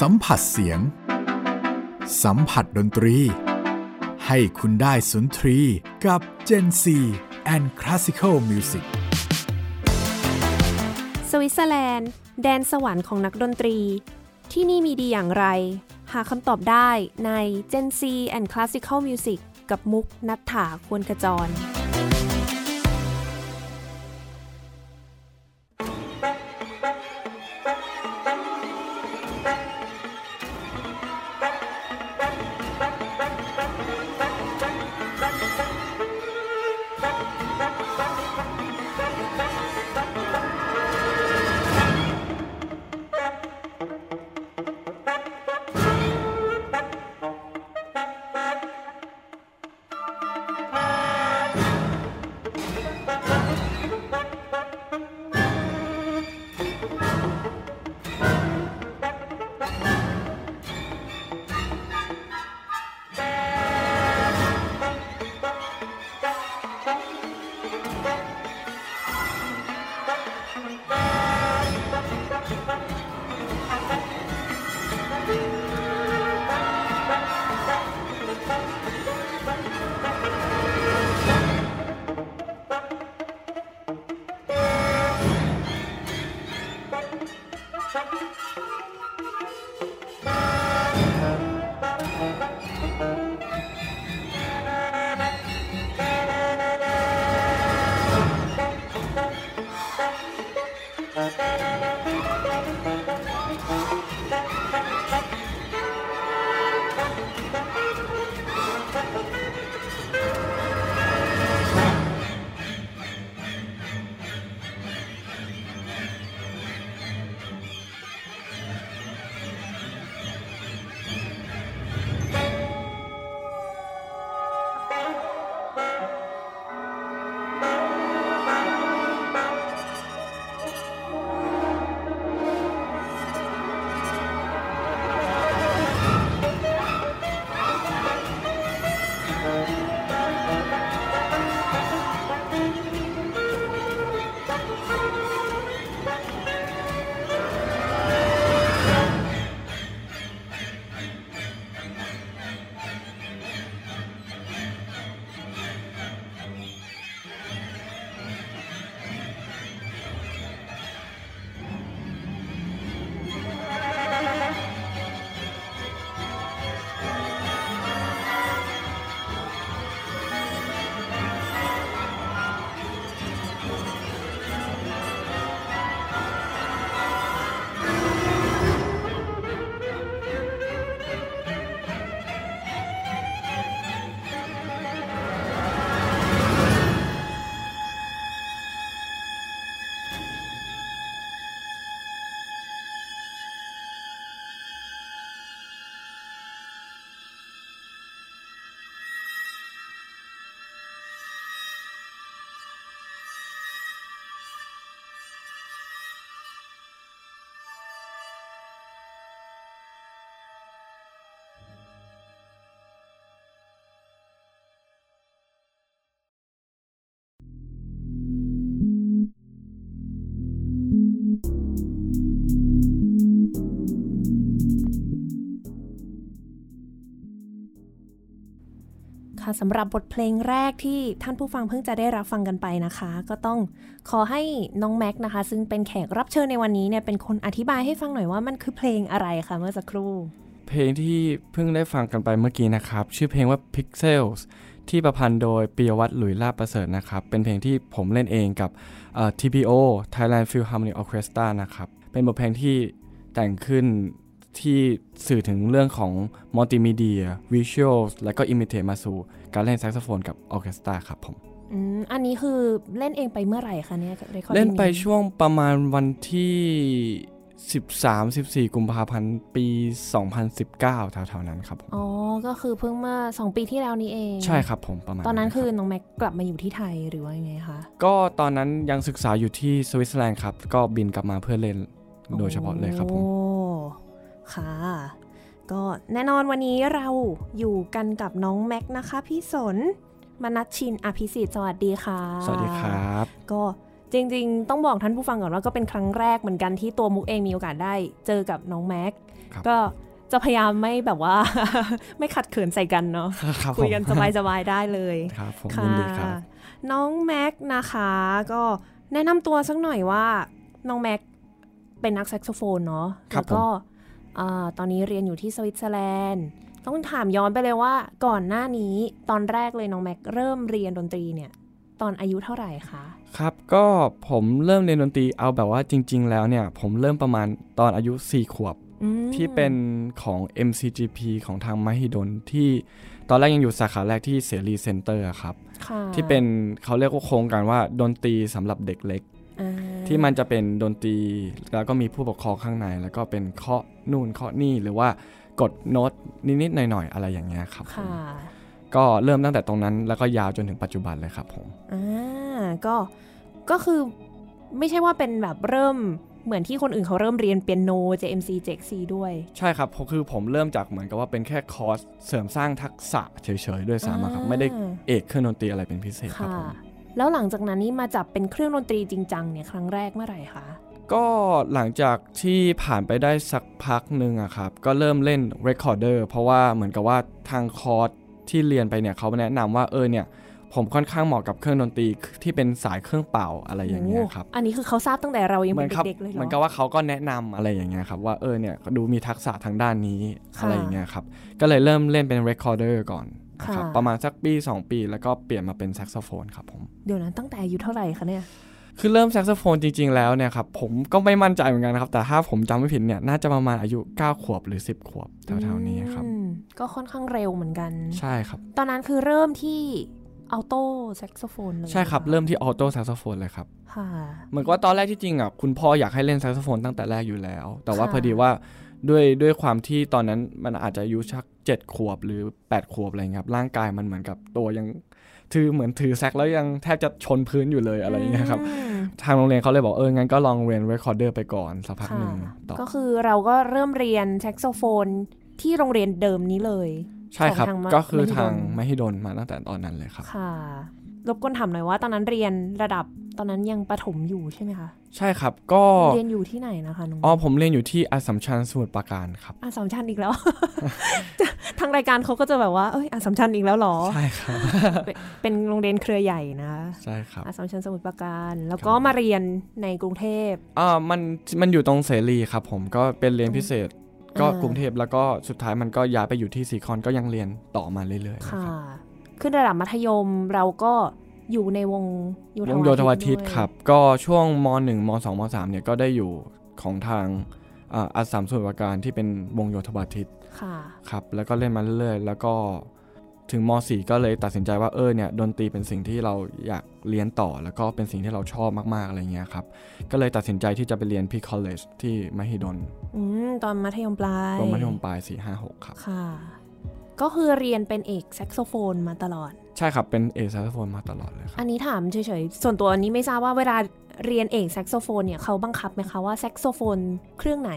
สัมผัสเสียง สัมผัสดนตรี ให้คุณได้สุนทรีกับ Gen C and Classical Music สวิตเซอร์แลนด์ แดนสวรรค์ของนักดนตรี ที่นี่มีดีอย่างไร หาคำตอบได้ใน Gen C and Classical Music กับมุกนัฐถาควรขจร คะสำหรับบทเพลงแรกที่ท่านผู้ฟังเพิ่งจะได้รับฟังกันไปนะคะ ก็ต้องขอให้น้องแม็กนะคะ ซึ่งเป็นแขกรับเชิญในวันนี้เนี่ยเป็นคนอธิบายให้ฟังหน่อยว่ามันคือเพลงอะไรคะเมื่อสักครู่ เพลงที่เพิ่งได้ฟังกันไปเมื่อกี้นะครับ ชื่อเพลงว่า Pixels ที่ประพันธ์โดยปียวัฒน์หลุยลาประเสริฐนะครับ เป็นเพลงที่ผมเล่นเองกับ TPO Thailand Philharmonic Orchestra นะครับ เป็นบทเพลงที่แต่งขึ้น ที่สื่อถึงเรื่องของมัลติมีเดีย visual และก็ imitate มาสู่การเล่นแซกโซโฟนกับออเคสตราครับผมอืมอันนี้คือเล่นเองไปเมื่อไหร่คะเนี่ย recording เล่นไปช่วงประมาณวันที่ 13-14 กุมภาพันธ์ปี 2019แถวๆนั้นครับผมอ๋อ ก็คือเพิ่งเมื่อ2ปีที่แล้วนี้เอง ใช่ครับผมประมาณ ตอนนั้นรับคือน้องแม็กกลับมาอยู่ที่ไทยหรือว่ายังไงคะ ก็ตอนนั้นยังศึกษาอยู่ที่สวิตเซอร์แลนด์ครับ ก็บินกลับมาเพื่อเล่นโดยเฉพาะเลยครับผมโอ้ ค่ะ ก็แน่นอนวันนี้เราอยู่กันกับน้องแม็กนะคะ พี่สนมนัชชินอภิสิทธิ์สวัสดีค่ะ สวัสดีครับ ก็จริงๆ ต้องบอกท่านผู้ฟังก่อนว่าก็เป็นครั้งแรกเหมือนกันที่ตัวมุกเองมีโอกาสได้ เจอกับน้องแม็กครับก็จะพยายามไม่แบบว่า ไม่ขัดเขินใส่กันเนาะครับผมคุยกันสบายๆได้เลยครับผมค่ะยินดีครับน้องแม็กนะคะ ก็แนะนำตัวสักหน่อยว่าน้องแม็กเป็นนักแซกโซโฟนเนาะครับแล้วก็ อ่าตอนนี้เรียนอยู่ที่สวิตเซอร์แลนด์ ต้องถามย้อนไปเลยว่า ก่อนหน้านี้ตอนแรกเลยน้องแม็กเริ่มเรียนดนตรีเนี่ย ตอนอายุเท่าไหร่คะ ครับก็ผมเริ่มเรียนดนตรีเอาแบบว่าจริง ๆ แล้วเนี่ย ผมเริ่มประมาณตอนอายุ 4 ขวบอืมที่เป็นของ MCGP ของทางมหิดลที่ตอนแรกยังอยู่สาขาแรกที่เสรีเซ็นเตอร์ครับค่ะที่เป็นเขาเรียกว่าโครงการว่าดนตรีสำหรับเด็กเล็กอ่า ที่มันจะเป็นดนตรีแล้วก็มีผู้ปกครองข้างใน แล้วก็เป็นเคาะนู่นเคาะนี่หรือว่ากดโน้ตนิดๆหน่อยๆอะไรอย่างเงี้ยครับผมค่ะก็เริ่มตั้งแต่ตรงนั้นแล้วก็ยาวจนถึงปัจจุบันเลยครับผมอ่าก็ก็คือไม่ใช่ว่าเป็นแบบเริ่มเหมือนที่คนอื่นเขาเริ่มเรียนเปียโน JMC JXC ด้วย ใช่ครับเพราะคือผมเริ่มจากเหมือนกับว่าเป็นแค่คอร์สเสริมสร้างทักษะเฉยๆด้วยซ้ำอะครับอ่าไม่ได้เอกเครื่องดนตรีอะไรเป็นพิเศษครับค่ะผม แล้วหลังจากนั้นนี่มาจับเป็นเครื่องดนตรีจริงจังเนี่ยครั้งแรกเมื่อไหร่คะก็หลังจากที่ผ่านไปได้สักพักหนึ่งอะครับ ก็เริ่มเล่น Recorder เพราะว่าเหมือนกับว่าทางคอร์สที่เรียนไปเนี่ยเขาแนะนำว่าเออเนี่ยผมค่อนข้างเหมาะกับเครื่องดนตรีที่เป็นสายเครื่องเป่าอะไรอย่างเงี้ยครับโอันนี้คือเขาทราบตั้งแต่เรายังเหมืเป็อนนครับเด็กๆเลยเหรเหมือนกัอบว่าเขาก็แนะนำอะไรอย่างเงี้ยครับว่าเออเนี่ยดูมีทักษะทางด้านนี้ค่ะอะไรอย่างเงี้ยครับ ก็เลยเริ่มเล่นเป็น Recorder ก่อน นะครับค่ะประมาณสักปี 2 ปี แล้วก็เปลี่ยนมาเป็นแซกโซโฟนครับผมเดี๋ยวนั้นตั้งแต่อายุเท่าไหร่คะเนี่ยคือเริ่มแซกโซโฟนจริง ๆ แล้วเนี่ยครับผมก็ไม่มั่นใจเหมือนกันนะครับ แต่ถ้าผมจำไม่ผิดเนี่ยน่าจะประมาณอายุ 9 ขวบหรือ 10 ขวบแถวๆนี้ครับอืมก็ค่อนข้างเร็วเหมือนกัน ใช่ครับ ตอนนั้นคือเริ่มที่ alto แซกโซโฟนเลยใช่ครับอ๋อเริ่มที่ alto แซกโซโฟนเลยครับค่ะเหมือนกับว่าตอนแรกที่จริงอะคุณพ่ออยากให้เล่นแซกโซโฟนตั้งแต่แรกอยู่แล้ว แต่ว่าค่ะพอดีว่า ด้วยด้วยความที่ตอนนั้นมันอาจจะอายุสัก7ขวบหรือ8ขวบอะไรเงี้ยครับร่างกายมันเหมือนกับตัวยังถือเหมือนถือแซกแล้วยังแทบจะชนพื้นอยู่เลยอะไรอย่างเงี้ยครับอืมทางโรงเรียนเขาเลยบอกเอองั้นก็ลองเรียน recorder ไปก่อนสักพักหนึ่งค่ะต่อก็คือเราก็เริ่มเรียนแซกโซโฟนที่โรงเรียนเดิมนี้เลย ใช่ครับของทางมก็คือทางมมหิดลหิดลมาตั้งแต่ตอนนั้นเลยครับค่ะรบกวนถามหน่อยว่าตอนนั้นเรียนระดับ ตอนนั้นยังประถมอยู่ใช่ไหมคะใช่ครับก็เรียนอยู่ที่ไหนนะคะน้องอ๋อผมเรียนอยู่ที่อัสสัมชัญสมุทรปราการครับอาสามชันอีกแล้ว ทางรายการเขาก็จะแบบว่าเอ้ยอาสามชันอีกแล้วเหรอใช่ครับเป็นเป็นโรงเรียนเครือใหญ่นะใช่ครับอาสามชันสมุทรปราการ แล้วก็มาเรียนในกรุงเทพอ่ามันมันอยู่ตรงเสรีครับ ผมก็เป็นเรียนพิเศษก็อ่ากรุงเทพแล้วก็สุดท้ายมันก็ย้ายไปอยู่ที่สีคอนก็ยังเรียนต่อมาเรื่อยๆนะค่ะครับขึ้นระดับมัธยมเราก็ อยู่ในวงโยวงโยธวาทิตด้วยครับ ก็ช่วงม .1 ม .2 ม .3 เนี่ยก็ได้อยู่ของทางอ่าอัสสัมสมุทรปราการที่เป็นวงโยธวาทิตค่ะครับ แล้วก็เล่นมาเรื่อยๆแล้วก็ถึงม .4 ก็เลยตัดสินใจว่าเออเนี่ยดนตรีเป็นสิ่งที่เราอยากเรียนต่อ แล้วก็เป็นสิ่งที่เราชอบมากๆอะไรเงี้ยครับ ก็เลยตัดสินใจที่จะไปเรียนพี่คอลเลจที่มหิดลอืมตอนมัธยมปลายรวมมัธยมปลาย4 5 6 ครับ ค่ะ ก็คือเรียนเป็นเอกแซกโซโฟนมาตลอด ใช่ครับ เป็นเอกแซกโซโฟนมาตลอดเลยครับ อันนี้ถามเฉยๆ ส่วนตัวอันนี้ไม่ทราบว่าเวลาเรียนเอกแซกโซโฟนเนี่ยเขาบังคับไหมคะว่าแซกโซโฟนเครื่องไหน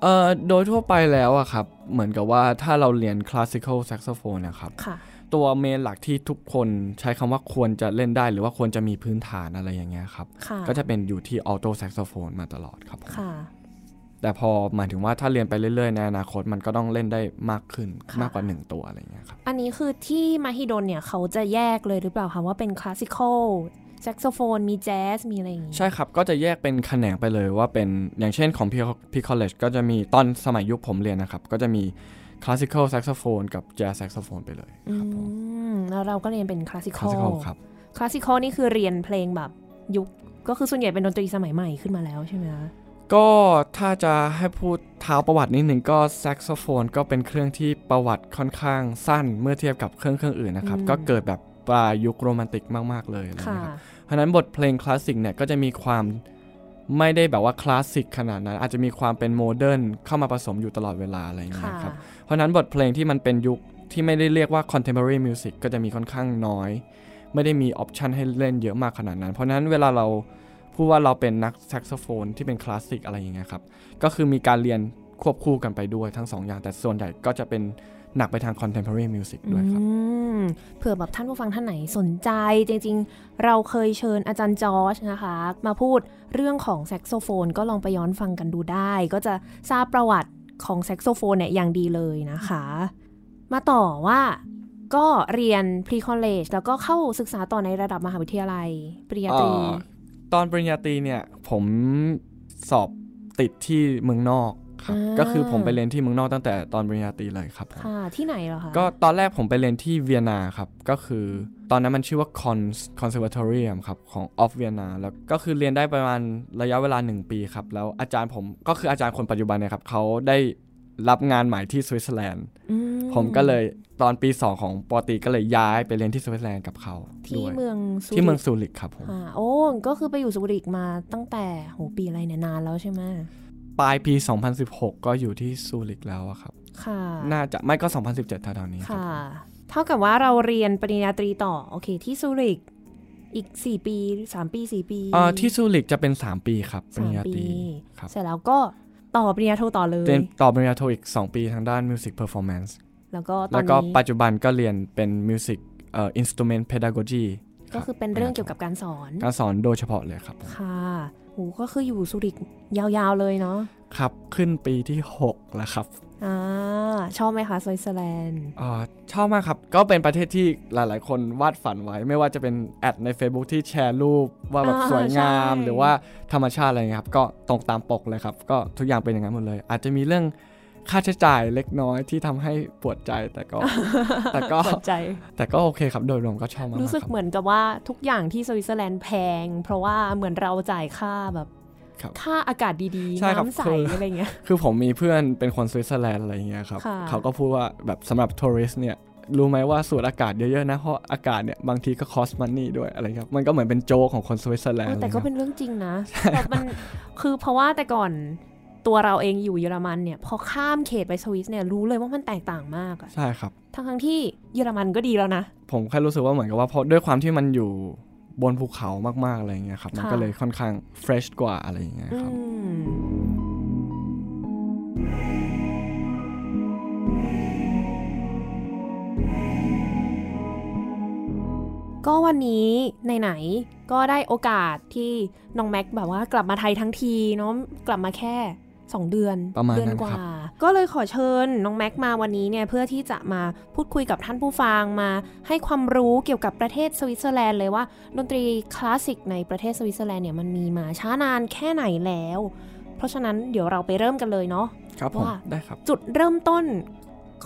เอ่อโดยทั่วไปแล้วอะครับ เหมือนกับว่าถ้าเราเรียน classical แซกโซโฟนนะครับค่ะตัว main หลักที่ทุกคนใช้คำว่าควรจะเล่นได้หรือว่าควรจะมีพื้นฐานอะไรอย่างเงี้ยครับค่ะก็จะเป็นอยู่ที่ alto แซกโซโฟนมาตลอดครับผมค่ะ แต่พอหมายถึงว่าถ้าเรียนไปเรื่อยๆในอนาคตมันก็ต้องเล่นได้มากขึ้นค่ะมากกว่า 1 ตัวอะไรอย่างเงี้ยครับ อันนี้คือที่มหิดลเนี่ยเขาจะแยกเลยหรือเปล่าคะว่าเป็น classical แซกโซโฟนมีแจ๊สมีอะไรอย่างงี้ใช่ครับ ก็จะแยกเป็นแขนงไปเลยว่าเป็นอย่างเช่นของ pre pre-college ก็จะมีตอนสมัยยุคผมเรียนนะครับ ก็จะมี classical แซกโซโฟนกับแจ๊สแซกโซโฟนไปเลยอืครับผมมแล้วเราก็เรียนเป็น classical classical ครับ classical นี่คือเรียนเพลงแบบยุคก็คือส่วนใหญ่เป็นดนตรีสมัยใหม่ขึ้นมาแล้วใช่ไหมคะ ก็ถ้าจะให้พูดเท้าประวัตินิดหนึ่งก็แซกโซโฟนก็เป็นเครื่องที่ประวัติค่อนข้างสั้นเมื่อเทียบกับเครื่องเครื่องอื่นนะครับ ก็เกิดแบบปลายยุคโรแมนติกมาก ๆ เลยอะไรอย่างค่ะเงี้ยครับเพราะฉะนั้นบทเพลงคลาสสิกเนี่ยก็จะมีความไม่ได้แบบว่าคลาสสิกขนาดนั้น อาจจะมีความเป็นโมเดิร์นเข้ามาผสมอยู่ตลอดเวลาอะไรอย่างเงี้ค่ะยครับ เพราะฉะนั้นบทเพลงที่มันเป็นยุคที่ไม่ได้เรียกว่า contemporary music ก็จะมีค่อนข้างน้อย ไม่ได้มี option ให้เล่นเยอะมากขนาดนั้น เพราะฉะนั้นเวลาเรา พูดว่าเราเป็นนักแซกโซโฟนที่เป็นคลาสสิกอะไรอย่างเงี้ยครับ ก็คือมีการเรียนควบคู่กันไปด้วยทั้งสองอย่าง แต่ส่วนใหญ่ก็จะเป็นหนักไปทาง contemporary music ด้วยครับอืมเผื่อแบบท่านผู้ฟังท่านไหนสนใจจริง ๆ เราเคยเชิญอาจารย์จอร์จนะคะ มาพูดเรื่องของแซกโซโฟน ก็ลองไปย้อนฟังกันดูได้ ก็จะทราบประวัติของแซกโซโฟนเนี่ยอย่างดีเลยนะคะ มาต่อว่าก็เรียน pre college แล้วก็เข้าศึกษาต่อในระดับมหาวิทยาลัยปริญญาตรีเอ่อ ตอนปริญญาตรีเนี่ยผมสอบติดที่เมืองนอกครับอ่าก็คือผมไปเรียนที่เมืองนอกตั้งแต่ตอนปริญญาตรีเลยครับผมค่ะที่ไหนเหรอคะก็ตอนแรกผมไปเรียนที่เวียนนาครับก็คือตอนนั้นมันชื่อว่า Cons Conservatorium ครับของ of Vienna แล้วก็คือเรียนได้ประมาณระยะเวลา 1 ปีครับแล้วอาจารย์ผมก็คืออาจารย์คนปัจจุบันเนี่ยครับเขาได้ รับงานใหม่ที่สวิตเซอร์แลนด์อืผมก็เลยตอนปี2ของป.ตรีก็เลยย้ายไปเรียนที่สวิตเซอร์แลนด์กับเขาที่ด้วยเมืองซูที่เมืองริกซูริกครับผมอ่าโอ้ก็คือไปอยู่ซูริกมาตั้งแต่โหปีอะไรเนี่ยนานแล้วใช่ไหมปลายปี 2016 ก็อยู่ที่ซูริกแล้วอะครับ ค่ะ น่าจะไม่ก็ 2017เท่าๆนี้ครับค่ะ เท่ากับว่าเราเรียนปริญญาตรีต่อ โอเค ที่ซูริกอีก 4 ปี 3 ปี 4 ปีเอ่อที่ซูริกจะเป็น 3 ปีครับปสาริมญญาปีตรีครับเสร็จแล้วก็ ต่อปริญญาโทต่อเลยเรียนต่อปริญญาโทอีก 2 ปีทางด้าน Music Performance แล้วก็ตอแล้นวก็นี้ปัจจุบันก็เรียนเป็น Music เอ่อ Instrument Pedagogy ก็คือเป็นเรื่องเกี่ยวกับการสอน การสอนโดยเฉพาะเลยครับผมค่ะ โหก็คืออยู่ซูริกยาวๆเลยเนาะครับขึ้นปีที่ 6 แล้วครับอ่าชอบไหมคะสวิตเซอร์แลนด์อ่าชอบมากครับ ก็เป็นประเทศที่หลายๆ คนวาดฝันไว้ ไม่ว่าจะเป็น ad ใน Facebook ที่แชร์รูปว่าแบบอ่าสวยงามใช่หรือว่าธรรมชาติอะไรเงี้ยครับ ก็ตรงตามปกเลยครับ ก็ทุกอย่างเป็นอย่างนั้นหมดเลย อาจจะมีเรื่อง ค่าใช้จ่ายเล็กน้อยที่ทำให้ปวดใจแต่ก็ แต่ก็สนใจ แต่ก็โอเคครับโดยรวมก็ชอบมากๆรู้สึกครับเหมือนกับว่าทุกอย่างที่สวิตเซอร์แลนด์แพง เพราะว่าเหมือนเราจ่ายค่าแบบครับค่าอากาศดีใช่ๆครับน้ำใสคือออะไรเงี้ย คือผมมีเพื่อนเป็นคนสวิตเซอร์แลนด์อะไรเงี้ยครับค่ะเขาก็พูดว่าแบบสำหรับ tourist เนี่ย รู้ไหมว่าสูดอากาศเยอะๆนะ เพราะอากาศเนี่ยบางทีก็คอสมันนี่ด้วยอะไรครับ มันก็เหมือนเป็นโจกของคนสวิตเซอร์แลนเอด์อแต่ก็อะไรเป็เงี้ยนเรื่องจริงนะแบบมันคือเพราะว่าแต่ก่อน ตัวเราเองอยู่เยอรมันเนี่ยพอข้ามเขตไปสวิสเนี่ยรู้เลยว่ามันแตกต่างมากอะใช่ครับทั้งทั้งๆที่เยอรมันก็ดีแล้วนะ ผมแค่รู้สึกว่าเหมือนกับว่าเพราะด้วยความที่มันอยู่บนภูเขามากๆอะไรเงี้ยครับมันค่ะก็เลยค่อนข้างเฟรชกว่าอะไรอย่างเงี้ยอืครับมก็วันนี้ไหนๆก็ได้โอกาสที่น้องแม็กแบบว่ากลับมาไทยทั้งทีเนาะกลับมาแค่ 2 เดือนประมาณเดือนนั้นกว่าครับก็เลยขอเชิญน้องแม็กมาวันนี้เนี่ยเพื่อที่จะมาพูดคุยกับท่านผู้ฟังมาให้ความรู้เกี่ยวกับประเทศสวิตเซอร์แลนด์เลยว่าดนตรีคลาสสิกในประเทศสวิตเซอร์แลนด์เนี่ยมันมีมาช้านานแค่ไหนแล้ว เพราะฉะนั้นเดี๋ยวเราไปเริ่มกันเลยเนาะครับผมว่าได้ครับ จุดเริ่มต้น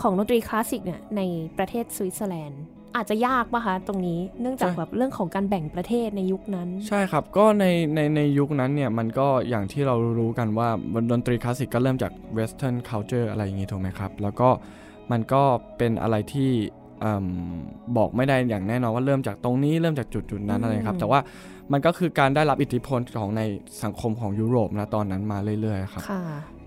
ของดนตรีคลาสสิกเนี่ยในประเทศสวิตเซอร์แลนด์ อาจจะยากปะคะตรงนี้เนื่องจากใช่แบบเรื่องของการแบ่งประเทศในยุคนั้น ใช่ครับก็ในในในยุคนั้นเนี่ยมันก็อย่างที่เรารู้กันว่าดนตรีคลาสสิกก็เริ่มจาก Western culture อะไรอย่างงี้ถูกไหมครับ แล้วก็มันก็เป็นอะไรที่อืมบอกไม่ได้อย่างแน่นอนว่าเริ่มจากตรงนี้เริ่มจากจุดจุดๆนั้นอืมอะไรครับ แต่ว่ามันก็คือการได้รับอิทธิพลของในสังคมของยุโรปนะตอนนั้นมาเรื่อยๆครับค่ะ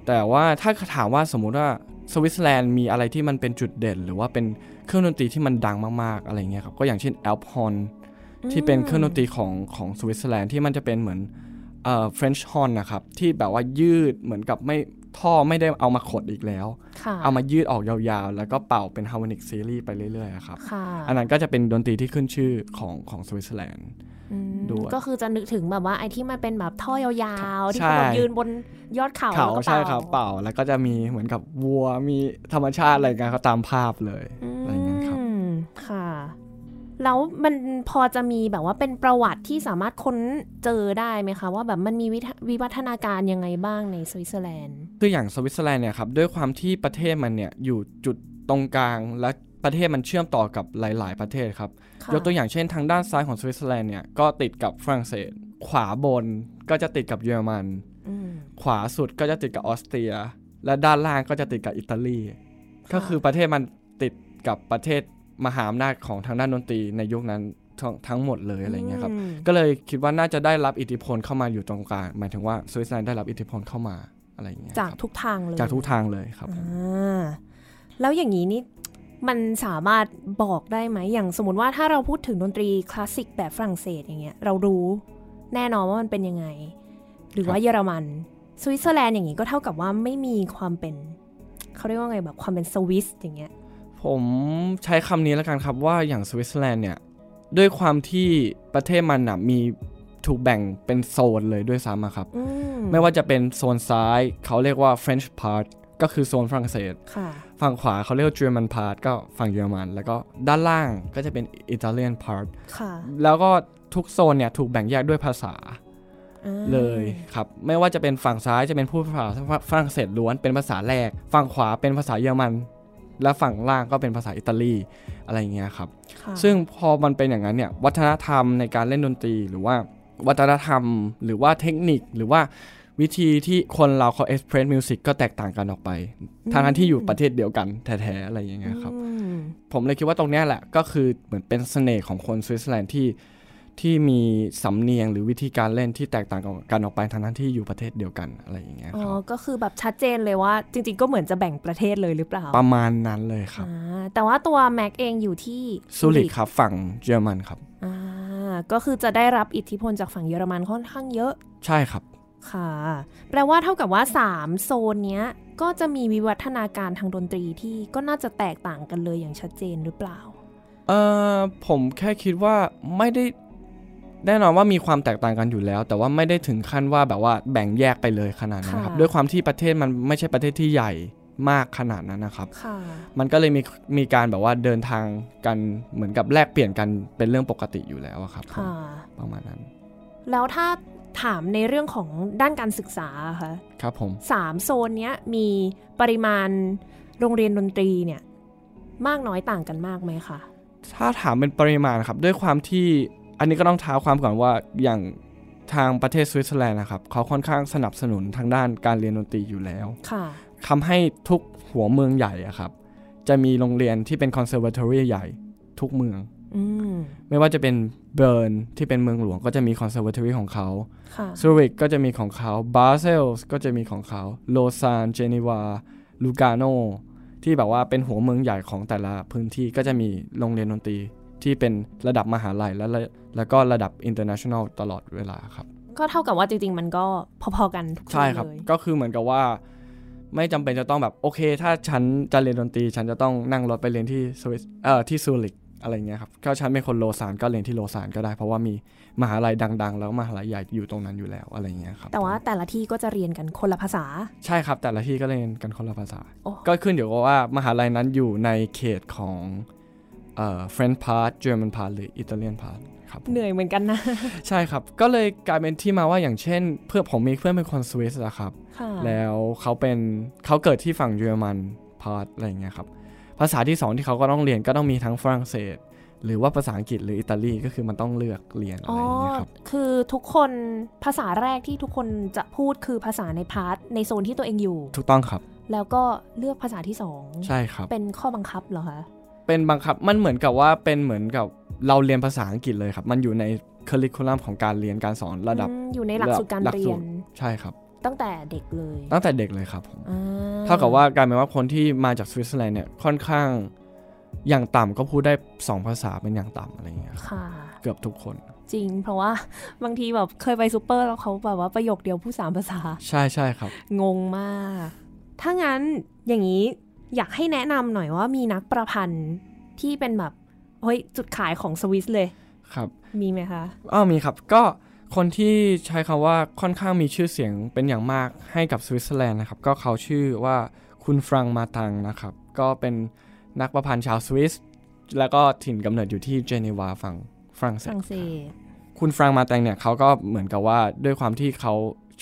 แต่ว่าถ้าถามว่าสมมุติว่าสวิตเซอร์แลนด์มีอะไรที่มันเป็นจุดเด่น หรือว่าเป็น เครื่องดนตรีที่มันดังมากๆอะไรเงี้ยครับก็อย่างเช่น Alphorn ที่เป็นเครื่องดนตรีของของสวิตเซอร์แลนด์ที่มันจะเป็นเหมือนเอ่อ French horn นะครับที่แบบว่ายืดเหมือนกับไม่ท่อไม่ได้เอามาขดอีกแล้วค่ะเอามายืดออกยาวๆ แล้วก็เป่าเป็น harmonic series ไปเรื่อยๆอะครับค่ะอันนั้นก็จะเป็นดนตรีที่ขึ้นชื่อของของสวิตเซอร์แลนด์อืม ด้วยก็คือจะนึกถึงแบบว่าไอ้ที่มันเป็นแบบท่อยาวๆ ที่ใช่เขาแบบยืนบนยอดเขาเขาแล้วก็ใช่เป่าครับเป่าแล้วก็จะมีเหมือนกับวัวมีธรรมชาติอะไรกันเขาตามภาพเลยอะไรอย่างเงี้ยครับอืมค่ะแล้วมันพอจะมีแบบว่าเป็นประวัติที่สามารถค้นเจอได้ไหมคะ ว่าแบบมันมีวิทวิวัฒนาการยังไงบ้างในสวิตเซอร์แลนด์คืออย่างสวิตเซอร์แลนด์เนี่ยครับด้วยความที่ประเทศมันเนี่ยอยู่จุดตรงกลางและ ประเทศมันเชื่อมต่อกับหลาย ๆ ประเทศครับค่ะยกตัวอย่างเช่นทางด้านซ้ายของสวิตเซอร์แลนด์เนี่ยก็ติดกับฝรั่งเศส ขวาบนก็จะติดกับเยอรมันอืมขวาสุดก็จะติดกับออสเตรีย และด้านล่างก็จะติดกับอิตาลี ก็คือประเทศมันติดกับประเทศมหาอำนาจของทางด้านดนตรีในยุคนั้นทั้งทั้งหมดเลยอะไรเงี้ยครับอืมก็เลยคิดว่าน่าจะได้รับอิทธิพลเข้ามาอยู่ตรงกลาง หมายถึงว่าสวิตเซอร์แลนด์ได้รับอิทธิพลเข้ามาอะไรอย่างเงี้ยจากครับทุกทางเลย จากทุกทางเลยครับผมอ่าแล้วอย่างนี้นี่ มันสามารถบอกได้ไหม อย่างสมมติว่าถ้าเราพูดถึงดนตรีคลาสสิกแบบฝรั่งเศสอย่างเงี้ย เรารู้แน่นอนว่ามันเป็นยังไง หรือว่าเยอรมันสวิตเซอร์แลนด์อย่างนี้ก็เท่ากับว่าไม่มีความเป็นเขาเรียกว่าไงแบบความเป็นสวิสอย่างเงี้ยผผมใช้คำนี้แล้วกันครับว่าอย่างสวิตเซอร์แลนด์เนี่ย ด้วยความที่ประเทศมันนะมีถูกแบ่งเป็นโซนเลยด้วยซ้ำอะครับอืมไม่ว่าจะเป็นโซนซ้ายเขาเรียกว่า French part ก็คือโซนฝรั่งเศสค่ะฝั่งขวาเขาเรียกว่า German part ก็ฝั่งเยอรมัน แล้วก็ด้านล่างก็จะเป็น Italian part ค่ะแล้วก็ทุกโซนเนี่ยถูกแบ่งแยกด้วยภาษาอ่าเลยครับ ไม่ว่าจะเป็นฝั่งซ้ายจะเป็นพูดภาษาฝรั่งเศสล้วนเป็นภาษาแรก ฝั่งขวาเป็นภาษาเยอรมัน และฝั่งล่างก็เป็นภาษาอิตาลีอะไรอย่างเงี้ยครับค่ะซึ่งพอมันเป็นอย่างนั้นเนี่ยวัฒนธรรมในการเล่นดนตรีหรือว่าวัฒนธรรมหรือว่าเทคนิคหรือว่า วิธีที่คนเราเขาเอ็กเพรสมิวสิกก็แตกต่างกันออกไปทางนั้นที่อยู่ประเทศเดียวกันแท้ๆอะไรอย่างเงี้ยครับอืมผมเลยคิดว่าตรงเนี้ยแหละก็คือเหมือนเป็นเสน่ห์ของคนสวิตเซอร์แลนด์ที่ที่มีสำเนียงหรือวิธีการเล่นที่แตกต่างกันออกไปทางนั้นที่อยู่ประเทศเดียวกันอะไรอย่างเงี้ยอ๋คอรับก็คือแบบชัดเจนเลยว่า จริง ๆ ก็เหมือนจะแบ่งประเทศเลยหรือเปล่า ประมาณนั้นเลยครับอ่าแต่ว่าตัวแม็กเองอยู่ที่ซูริกครับฝั่งเยอรมันครับอ่าก็คือจะได้รับอิทธิพลจากฝั่งเยอรมันค่อนข้างเยอะ ใช่ครับ ค่ะ แปลว่าเท่ากับว่า 3 โซนเนี้ย ก็จะมีวิวัฒนาการทางดนตรีที่ก็น่าจะแตกต่างกันเลยอย่างชัดเจนหรือเปล่า เอ่อผมแค่คิดว่าไม่ได้แน่นอนว่ามีความแตกต่างกันอยู่แล้ว แต่ว่าไม่ได้ถึงขั้นว่าแบบว่าแบ่งแยกไปเลยขนาดนั้นนะครับค่ะด้วยความที่ประเทศมันไม่ใช่ประเทศที่ใหญ่มากขนาดนั้นนะครับค่ะมันก็เลยมีมีการแบบว่าเดินทางกันเหมือนกับแลกเปลี่ยนกันเป็นเรื่องปกติอยู่แล้วอะครับผมค่ะประมาณนั้น แล้วถ้า ถามในเรื่องของด้านการศึกษาอะคะครับผมสามโซนเนี้ยมีปริมาณโรงเรียนดนตรีเนี่ยมากน้อยต่างกันมากไหมคะถ้าถามเป็นปริมาณครับด้วยความที่อันนี้ก็ต้องท้าความก่อนว่าอย่างทางประเทศสวิตเซอร์แลนด์นะครับเขาค่อนข้างสนับสนุนทางด้านการเรียนดนตรีอยู่แล้วค่ะทำให้ทุกหัวเมืองใหญ่อะครับ จะมีโรงเรียนที่เป็นคอนเซอร์ว t ทอรี่ใหญ่ทุกเมืองอืม ไม่ว่าจะเป็นเบิร์นที่เป็นเมืองหลวงก็จะมีคอนเซอร์ว t ทอรี่ของเขาค่ะซูริกก็จะมีของเขาบาเซิลก็จะมีของเขาโลซานเจนีวาลูกาโนที่แบบว่าเป็นหัวเมืองใหญ่ของแต่ละพื้นที่ก็จะมีโรงเรียนดนตรีที่เป็นระดับมหาลัยและและแล้วก็ระดับ international ตลอดเวลาครับ ก็เท่ากับว่าจริง ๆ มันก็พอๆกันทุกที่ใช่ครับเลยก็คือเหมือนกับว่า ไม่จำเป็นจะต้องแบบโอเค ถ้าฉันจะเรียนดนตรี ฉันจะต้องนั่งรถไปเรียนที่สวิสเอ่อที่ซูริก อะไรเงี้ยครับก็ฉันเป็นคนโลซานก็เรียนที่โลซานก็ได้ เพราะว่ามีมหาลัยดัง ๆ แล้วมหาลัยใหญ่อยู่ตรงนั้นอยู่แล้วอะไรเงี้ยครับแต่ว่าแต่ละที่ก็จะเรียนกันคนละภาษา ใช่ครับ แต่ละที่ก็เรียนกันคนละภาษาโอ้ก็ขึ้นอยู่กับว่ามหาลัยนั้นอยู่ในเขตของเอ่อ French part German part หรือ Italian part ครับผมเหนื่อยเหมือนกันนะ ใช่ครับก็เลยกลายเป็นที่มาว่าอย่างเช่น เพื่อนผมมีเพื่อนเป็นคนสวิสอะครับค่ะแล้วเขาเป็นเขาเกิดที่ฝั่งเยอรมัน part อะไรอย่างเงี้ยครับ ภาษาที่สองที่เขาก็ต้องเรียนก็ต้องมีทั้งฝรั่งเศส หรือว่าภาษาอังกฤษหรืออิตาลีก็คือมันต้องเลือกเรียนอะอ๋ไรออย่างเงี้ยครับคือทุกคนภาษาแรกที่ทุกคนจะพูดคือภาษาใน part ในโซนที่ตัวเองอยู่ ถูกต้องครับ แล้วก็เลือกภาษาที่สองใช่ครับ เป็นข้อบังคับเหรอคะเป็นบังคับมันเหมือนกับว่าเป็นเหมือนกับเราเรียนภาษาอังกฤษเลยครับ มันอยู่ในค u ริคูลัมของการเรียนการสอนระดับอืมอยู่ในหลักสูตรการเรียนหลักสูตรใช่ครับ ตั้งแต่เด็กเลย ตั้งแต่เด็กเลยครับผมอ่เท่ากับว่ากลายเป็นว่าคนที่มาจากสวิตเซอร์แลนด์เนี่ยค่อนข้างอย่างต่ำก็พูดได้สองภาษาเป็นอย่างต่ำอะไรอย่างเงี้ยครับค่ะ เกือบทุกคนจริง เพราะว่าบางทีแบบเคยไปซูเปอร์แล้วเขาแบบว่าประโยคเดียวพูดสามภาษา ใช่ใช่ครับ งงมาก ถ้างั้นอย่างนี้อยากให้แนะนำหน่อยว่ามีนักประพันธ์ที่เป็นแบบเฮ้ยจุดขายของสวิสเลย ครับ มีไหมคะอ้าวมีครับก็ คนที่ใช้คำว่าค่อนข้างมีชื่อเสียงเป็นอย่างมากให้กับสวิตเซอร์แลนด์นะครับ ก็เขาชื่อว่าคุณฟรังมาตังนะครับ ก็เป็นนักประพันธ์ชาวสวิส แล้วก็ถิ่นกำเนิดอยู่ที่เจนีวาฝั่งฝรั่งเศฝสรั่งเศสคุณฟรังมาตังเนี่ยเขาก็เหมือนกับว่าด้วยความที่เขา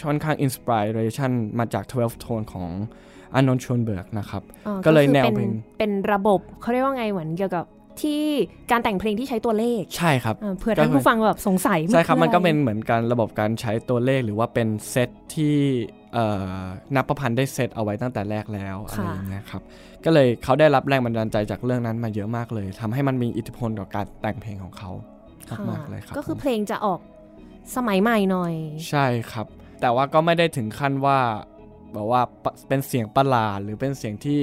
ค่อนข้างอินสปิเรชันมาจาก 12 Tone ของอานนท์ชวนเบิร์กนะครับอ่าก็เลยคือแนวเป็นเพลงเป็นระบบเขาเรียกว่าไงเหมือนเกี่ยวกับ ที่การแต่งเพลงที่ใช้ตัวเลข ใช่ครับอ่าเผื่อก็ท่านผู้ฟังแบบสงสัยใช่ครับอมันก็อะไเป็นเหมือนการระบบการใช้ตัวเลขหรือว่าเป็นเซตที่เอ่อนักประพันธ์ได้เซตเอาไว้ตั้งแต่แรกแล้วอะไรอย่างเงี้ยครับก็เลยเขาได้รับแรงบันดาลใจจากเรื่องนั้นมาเยอะมากเลยทำให้มันมีอิทธิพลต่อการแต่งเพลงของเขาค่ะมากๆเลยครับก็คือผมเพลงจะออกสมัยใหม่หน่อย ใช่ครับ แต่ว่าก็ไม่ได้ถึงขั้นว่าแบบว่าปะเป็นเสียงประหลาดหรือเป็นเสียงที่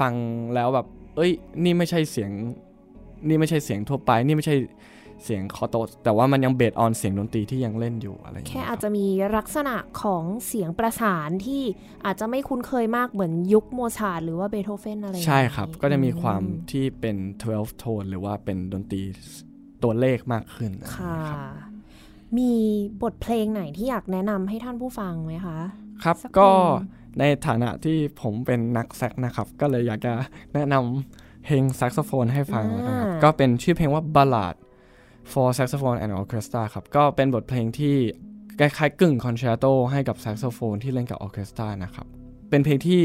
ฟังแล้วแบบ เอ้ย นี่ไม่ใช่เสียง นี่ไม่ใช่เสียงทั่วไป นี่ไม่ใช่เสียงคอโตแต่ว่ามันยังเบสออนเสียงดนตรีที่ยังเล่นอยู่อะไรอย่างแค่เงี้ยอาจจะมีลักษณะของเสียงประสานที่อาจจะไม่คุ้นเคยมากเหมือนยุคโมซาร์ทหรือว่าเบโธเฟนอะไรอย่างใช่นี้ครับ ก็จะมีความอืที่เป็น 12โทนหรือว่าเป็นดนตรีตัวเลขมากขึ้นค่ะรับมีบทเพลงไหนที่อยากแนะนำให้ท่านผู้ฟังไหมคะ ครับสักก็เพลงในฐานะที่ผมเป็นนักแซกนะครับ ก็เลยอยากจะแนะนำ เพลงแซกโซโฟนให้ฟังแล้วกันครับก็เป็นชื่อเพลงว่า Ballad for Saxophone and Orchestra ครับ ก็เป็นบทเพลงที่คล้ายๆกึ่งคอนแชร์โตให้กับแซกโซโฟนที่เล่นกับออร์เคสตรานะครับ เป็นเพลงที่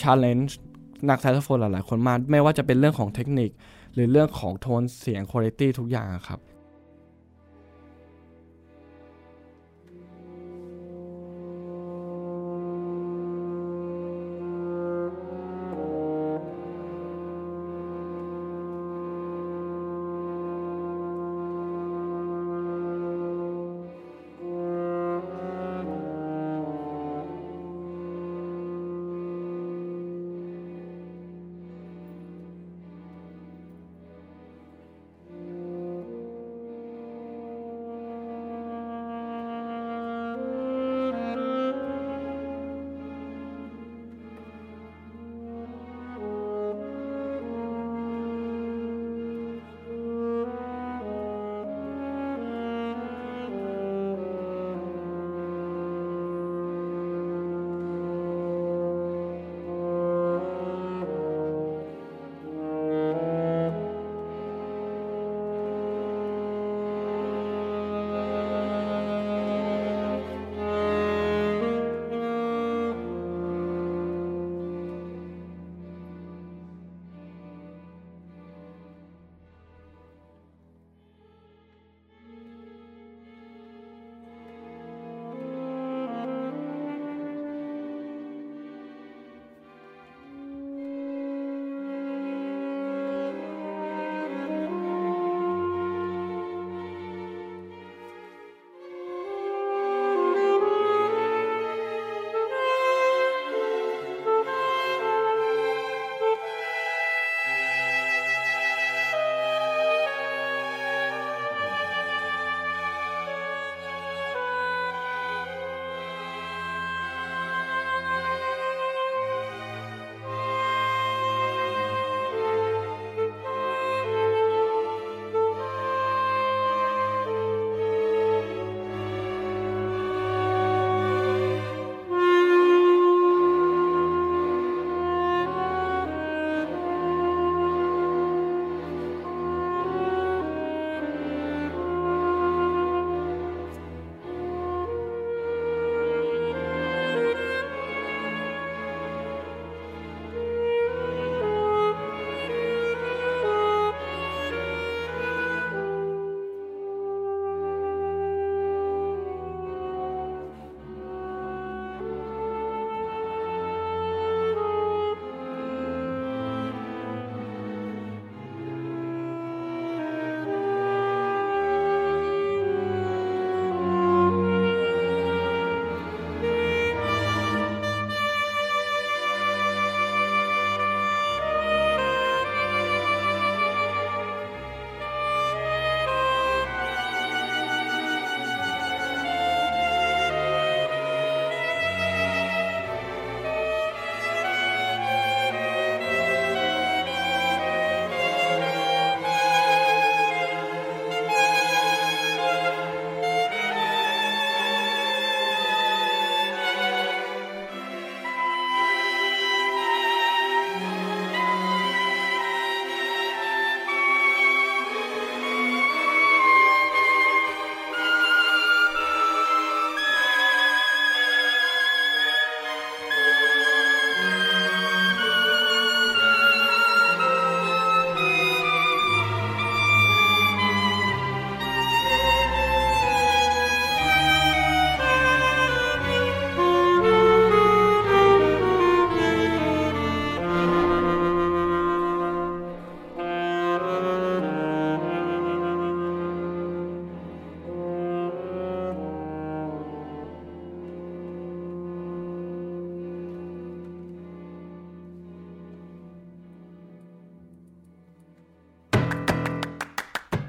challenge นักแซกโซโฟนหลายๆ คนมาก ไม่ว่าจะเป็นเรื่องของเทคนิค หรือเรื่องของโทนเสียงคุณภาพทุกอย่างอะครับ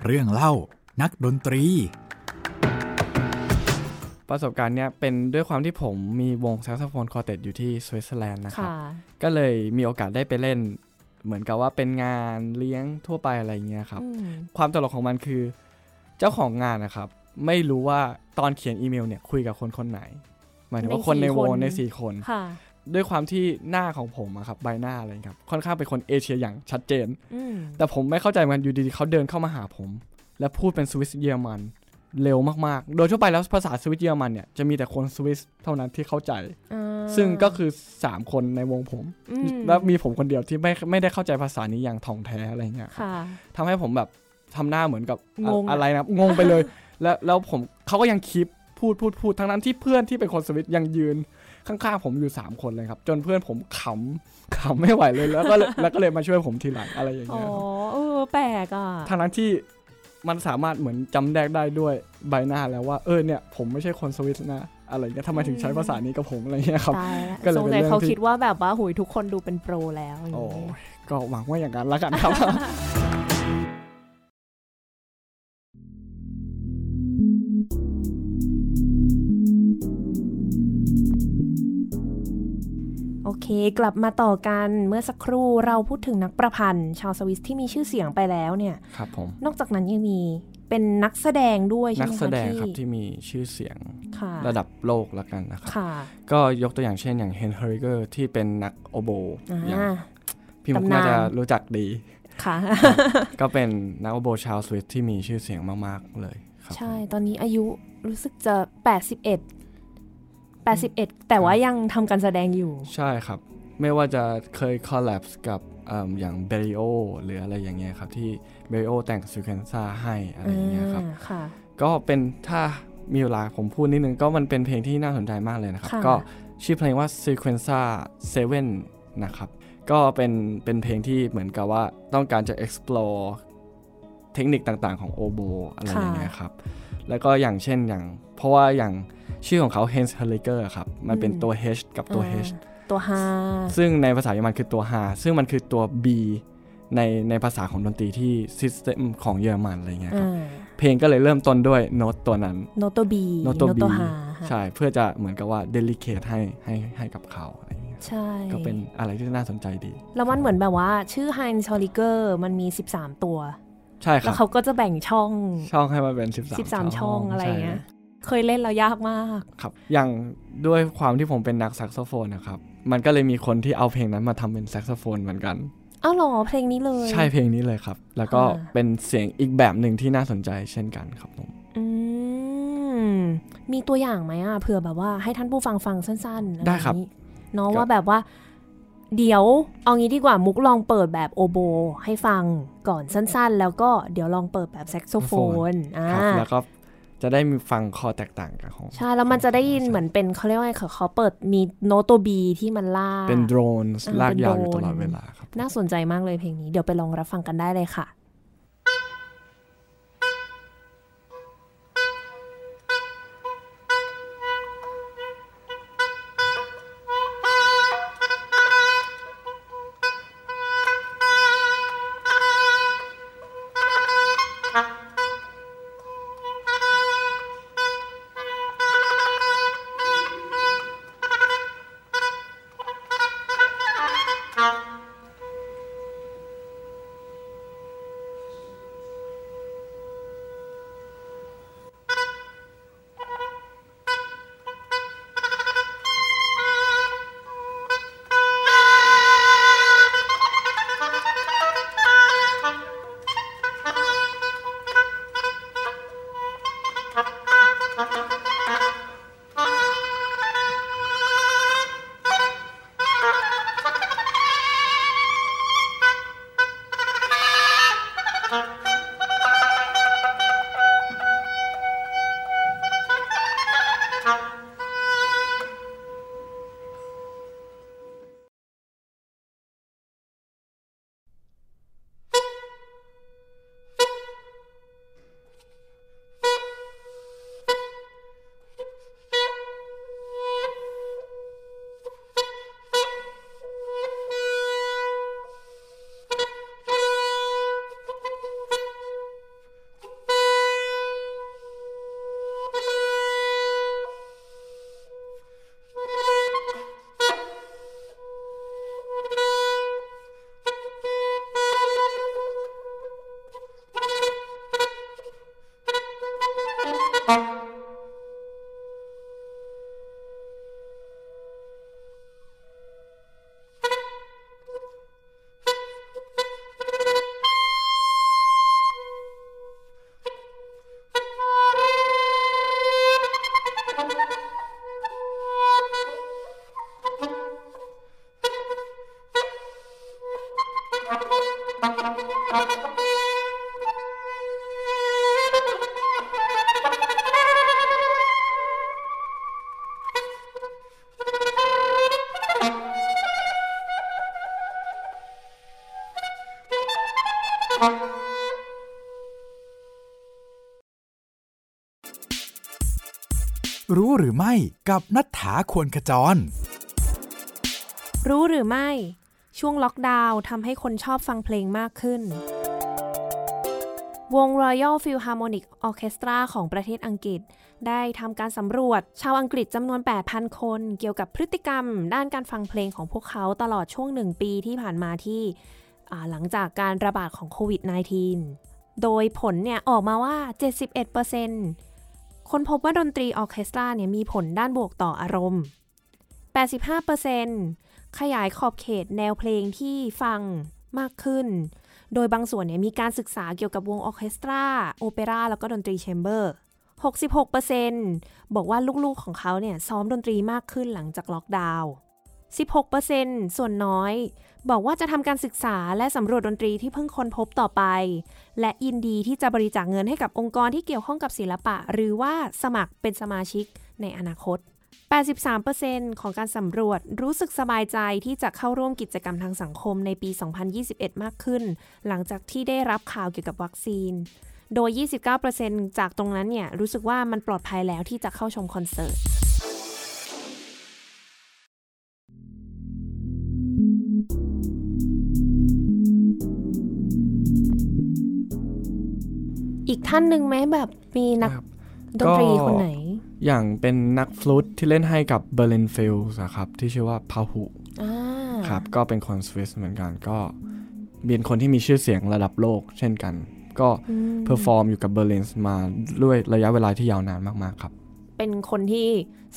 เรื่องเล่านักดนตรี ประสบการณ์เนี้ยเป็นด้วยความที่ผมมีวงแซกโซโฟน quartet อยู่ที่สวิตเซอร์แลนด์นะครับค่ะก็เลยมีโอกาสได้ไปเล่น เหมือนกับว่าเป็นงานเลี้ยงทั่วไปอะไรเงี้ยครับอืมความตลกของมันคือ เจ้าของงานนะครับ ไม่รู้ว่าตอนเขียนอีเมลเนี่ยคุยกับคนคนไหน หมายถึงว่าคนในวงในสี่คนค่ะ ด้วยความที่หน้าของผมอะครับใบหน้าอะไรครับค่อนข้างเป็นคนเอเชียอย่างชัดเจนอืมแต่ผมไม่เข้าใจเหมือนกันอยู่ดีๆเขาเดินเข้ามาหาผม และพูดเป็นสวิสเยอรมันเร็วมากๆ โดยทั่วไปแล้วภาษาสวิสเยอรมันเนี่ยจะมีแต่คนสวิสเท่านั้นที่เข้าใจอ่าซึ่งก็คือ 3 คนในวงผมอืมแล้วมีผมคนเดียวที่ไม่ไม่ได้เข้าใจภาษานี้อย่างถ่องแท้อะไรเงี้ยค่ะทำให้ผมแบบทำหน้าเหมือนกับงงอะอะไรนะงงไปเลย แล้วแล้วผมเขาก็ยังคีปพูดพูดพูดทั้งนั้นที่เพื่อนที่เป็นคนสวิตยังยืน ข้างๆผมอยู่ 3 คนเลยครับ จนเพื่อนผมขำขำไม่ไหวเลยแล้วก็เลยแล้วก็เลยมาช่วยผมทีหลังอะไรอย่างอ๋อเงี้ยครับเออแปลกอะทั้งนั้นที่มันสามารถเหมือนจำแนกได้ด้วยใบหน้าแล้วว่าเออเนี่ยผมไม่ใช่คนสวิตนะอะไรเงี้ยทำไมถึงใช้ภาษานี้กับผมอะไรเงี้ยครับตายก็แล้วเลยสงเป็นสัยเรื่องเขาที่คิดว่าแบบว่าหุยทุกคนดูเป็นโปรแล้วอย่างโอ้นี้ยก็หวังว่าอย่างนั้นละกันครับ โอเค กลับมาต่อกันเมื่อสักครู่เราพูดถึงนักประพันธ์ชาวสวิสที่มีชื่อเสียงไปแล้วเนี่ยครับผมนอกจากนั้นยังมีเป็นนักแสดงด้วยใช่นัไหกแสดงครับที่ที่มีชื่อเสียงค่ะระดับโลกละกันนะครับค่ะก็ยกตัวอย่างเช่นอย่าง Heinz Holliger ที่เป็นนักโอโบอ่าอย่างพี่มุกตำนานน่าจะรู้จักดีค่ะก็เป็นนักโอโบชาวสวิสที่มีชื่อเสียงมาก ๆ เลยครับใช่ตอนนี้อายุรู้สึกจะ 81 81 แต่ว่ายังทำการแสดงอยู่ ใช่ครับ ไม่ว่าจะเคยคอลแลบกับเอิ่มอย่างเบริโอหรืออะไรอย่างเงี้ยครับ ที่เบริโอแต่งซูเคนซ่าให้อะไรอย่างเงี้ยครับอ่าค่ะก็เป็นถ้ามีเวลาผมพูดนิดนึงก็มันเป็นเพลงที่น่าสนใจมากเลยนะครับค่ะก็ชื่อเพลงว่า Sequenza 7 นะครับ ก็เป็นเป็นเพลงที่เหมือนกับว่าต้องการจะ explore เทคนิคต่างๆ ของโอโบอะไรอย่างเงี้ยครับ แล้วก็อย่างเช่นอย่าง เพราะว่าอย่าง ชื่อของเขา Hans h e l i g e r ครับ มันเป็นตัว H กับตัวอ่า H ตัวฮาซึ่งในภาษาเยอรมันคือตัว H ซึ่งมันคือตัว B ในในภาษาของดนตรีที่ system ของเยอรมันอะไรเงี้ยครับ เพลงก็เลยเริ่มต้นด้วยโน้ตตัวนั้น โนโตบีโน้ตตัว B ฮาใช่ เพื่อจะเหมือนกับว่า delicate ให้ให้ให้กับเขาอะไรอย่างเงี้ย ใช่ ก็เป็นอะไรที่น่าสนใจดี แล้วมันเหมือนแบบว่าชื่อ Heinz h o l i g e r มันมี 13 ตัว ใช่ครับ แล้วเขาก็จะแบ่งช่อง ช่องให้มันเป็น 13 13 ช่องอะไรเงี้ยใช่ เคยเล่นแล้วยากมาก ครับ อย่างด้วยความที่ผมเป็นนักแซกโซโฟนนะครับ มันก็เลยมีคนที่เอาเพลงนั้นมาทำเป็นแซกโซโฟนเหมือนกันอ้าวเหรอเพลงนี้เลย ใช่เพลงนี้เลยครับ แล้วก็ค่ะเป็นเสียงอีกแบบหนึ่งที่น่าสนใจเช่นกันครับผมอืมมีตัวอย่างไหมอะเผื่อแบบว่าให้ท่านผู้ฟังฟังสั้นๆอะได้ครับอย่างนี้เนาะครับว่าแบบว่า เดี๋ยวเอางี้ดีกว่ามุกลองเปิดแบบโอโบ ให้ฟังก่อนสั้นๆ แล้วก็เดี๋ยวลองเปิดแบบแซกโซโฟนอ่าครับแล้วก็ จะได้มีฟังคอแตกต่างกันของใช่แล้วมันจะได้ยินเหมือนเป็นเขาเรียกว่าไงเขาเขาเปิดมีโนโตบีที่มันลากเป็นโดรนอ่าลากยาวอยู่เป็นโดรนตลอดเวลาครับ น่าสนใจมากเลยเพลงนี้ เดี๋ยวไปลองรับฟังกันได้เลยค่ะ รู้หรือไม่กับนัฐธาควรขจร รู้หรือไม่ ช่วงล็อกดาวน์ทำให้คนชอบฟังเพลงมากขึ้น วง Royal Philharmonic Orchestra ของประเทศอังกฤษ ได้ทำการสำรวจชาวอังกฤษจำนวน 8,000 คน เกี่ยวกับพฤติกรรม ด้านการฟังเพลงของพวกเขาตลอดช่วงหนึ่งปีที่ผ่านมาที่หลังจากการระบาดของโควิด -19 โดยผลเนี่ยออกมาว่า 71% คนพบว่าดนตรีออเคสตราเนี่ยมีผลด้านบวกต่ออารมณ์ 85%ขยายขอบเขตแนวเพลงที่ฟังมากขึ้น โดยบางส่วนเนี่ยมีการศึกษาเกี่ยวกับวงออเคสตรา โอเปร่า แล้วก็ดนตรี chamber 66%บอกว่าลูกๆของเขาเนี่ยซ้อมดนตรีมากขึ้นหลังจากล็อกดาวน์ 16%ส่วนน้อย บอกว่าจะทำการศึกษาและสำรวจดนตรีที่เพิ่งค้นพบต่อไป และยินดีที่จะบริจาคเงินให้กับองค์กรที่เกี่ยวข้องกับศิลปะ หรือว่าสมัครเป็นสมาชิกในอนาคต 83%ของการสำรวจรู้สึกสบายใจที่จะเข้าร่วมกิจกรรมทางสังคมในปี 2021 มากขึ้น หลังจากที่ได้รับข่าวเกี่ยวกับวัคซีน โดย 29%จากตรงนั้นเนี่ยรู้สึกว่ามันปลอดภัยแล้วที่จะเข้าชมคอนเสิร์ต อีกท่านหนึ่งไหมแบบมีนักดนตรีคนไหน อย่างเป็นนักฟลุตที่เล่นให้กับ Berlin Phil ครับ ที่ชื่อว่า Pahud ครับ ก็เป็นคนสวิสเหมือนกันก็เป็นคนที่มีชื่อเสียงระดับโลก เช่นกัน ก็ perform อยู่กับเบอร์ลินมาด้วยระยะเวลาที่ยาวนานมาก ๆ ครับ เป็นคนที่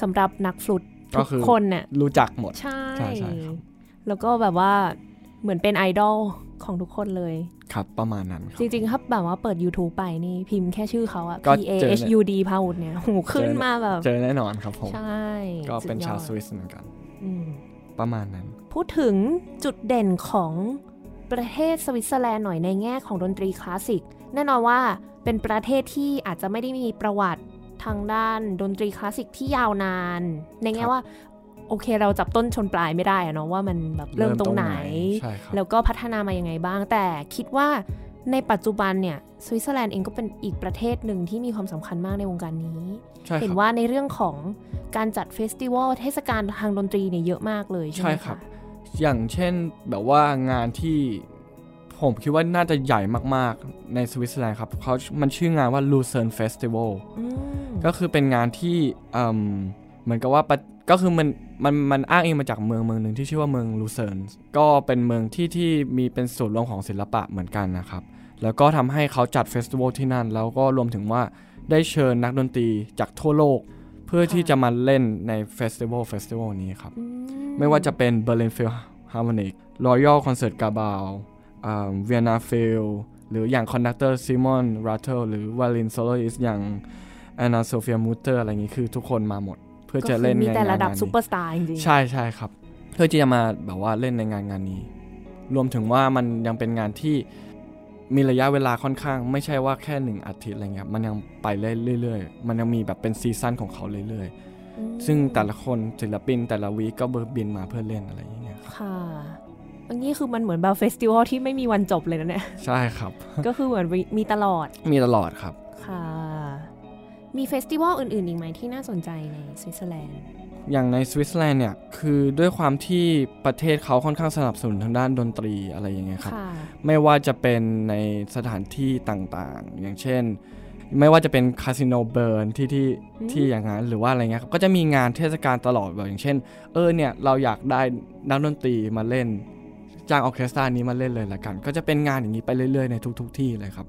สำหรับนักฟลุตทุกคนเนี่ยรู้จักหมด ใช่ใช่ใช่ แล้วก็แบบว่าเหมือนเป็นไอดอลของทุกคนเลย ครับประมาณนั้นจริงๆ ครับแบบว่าเปิด YouTube ไปนี่พิมพ์แค่ชื่อเขาอะ P A H U D Pahud เนี่ยหูขึ้นมาแบบ เจอแน่นอนครับผม ใช่ ก็เป็นชาวสวิสเหมือนกัน ประมาณนั้น พูดถึงจุดเด่นของประเทศสวิตเซอร์แลนด์หน่อยในแง่ของดนตรีคลาสสิก แน่นอนว่าเป็นประเทศที่อาจจะไม่ได้มีประวัติทางด้านดนตรีคลาสสิกที่ยาวนาน ในแง่ว่า โอเคเราจับต้นชนปลายไม่ได้อะเนาะว่ามันแบบเริ่มตรงไหน แล้วก็พัฒนามายังไงบ้าง แต่คิดว่าในปัจจุบันเนี่ยสวิตเซอร์แลนด์เองก็เป็นอีกประเทศหนึ่งที่มีความสำคัญมากในวงการนี้ เห็นว่าในเรื่องของการจัด festival เทศกาลทางดนตรีเนี่ยเยอะมากเลยใช่ไหมครับ อย่างเช่นแบบว่างานที่ผมคิดว่าน่าจะใหญ่มากๆในสวิตเซอร์แลนด์ครับเขามันชื่องานว่า Lucerne Festival ก็คือเป็นงานที่เหมือนกับว่าก็คือมัน มันมันอ้างอิงมาจากเมืองเมืองหนึ่งที่ชื่อว่าเมืองลูเซิร์นก็เป็นเมืองที่ที่มีเป็นศูนย์รวมของศิลปะเหมือนกันนะครับ แล้วก็ทำให้เขาจัด festival ที่นั่น แล้วก็รวมถึงว่าได้เชิญนักดนตรีจากทั่วโลก เพื่อที่จะมาเล่นใน festival festival นี้ครับ ไม่ว่าจะเป็น Berlin Philharmonic Royal Concert g a b a l Vienna Philหรืออย่าง conductor Simon Rattle หรือ violin soloist อย่าง Anne-Sophie Mutter อะไรอย่างนี้คือทุกคนมาหมด เพื่อจะเล่นในงานมีแต่ระดับซูเปอร์สตาร์จริงๆใช่ใช่ครับ เพื่อที่จะมาแบบว่าเล่นในงานงานนี้ รวมถึงว่ามันยังเป็นงานที่มีระยะเวลาค่อนข้าง ไม่ใช่ว่าแค่หนึ่งอาทิตย์อะไรเงี้ยมันยังไปเรื่อยๆมันยังมีแบบเป็น season ของเขาเรื่อยๆ ซึ่งแต่ละคนศิลปินแต่ละ week ก็บินมาเพื่อเล่นอะไรอย่างเงี้ยค่ะอันนี้คือมันเหมือนแบบ festival ที่ไม่มีวันจบเลยนะเนี่ยใช่ครับ ก็คือเหมือนมีตลอดมีตลอดครับค่ะ มี festival อื่นๆ อีกไหมที่น่าสนใจในสวิตเซอร์แลนด์ อย่างในสวิตเซอร์แลนด์เนี่ย คือด้วยความที่ประเทศเขาค่อนข้างสนับสนุนทางด้านดนตรีอะไรอย่างเงี้ยครับ ไม่ว่าจะเป็นในสถานที่ต่างๆ อย่างเช่น ไม่ว่าจะเป็น Casino Bern ที่ที่ที่อย่างนั้นหรือว่าอะไรเงี้ยก็จะมีงานเทศกาลตลอดแบบอย่างเช่น เออเนี่ยเราอยากได้นักดนตรีมาเล่น จ้างออเคสตรานี้มาเล่นเลยละกัน ก็จะเป็นงานอย่างนี้ไปเรื่อยๆในทุก ๆ ที่เลยครับ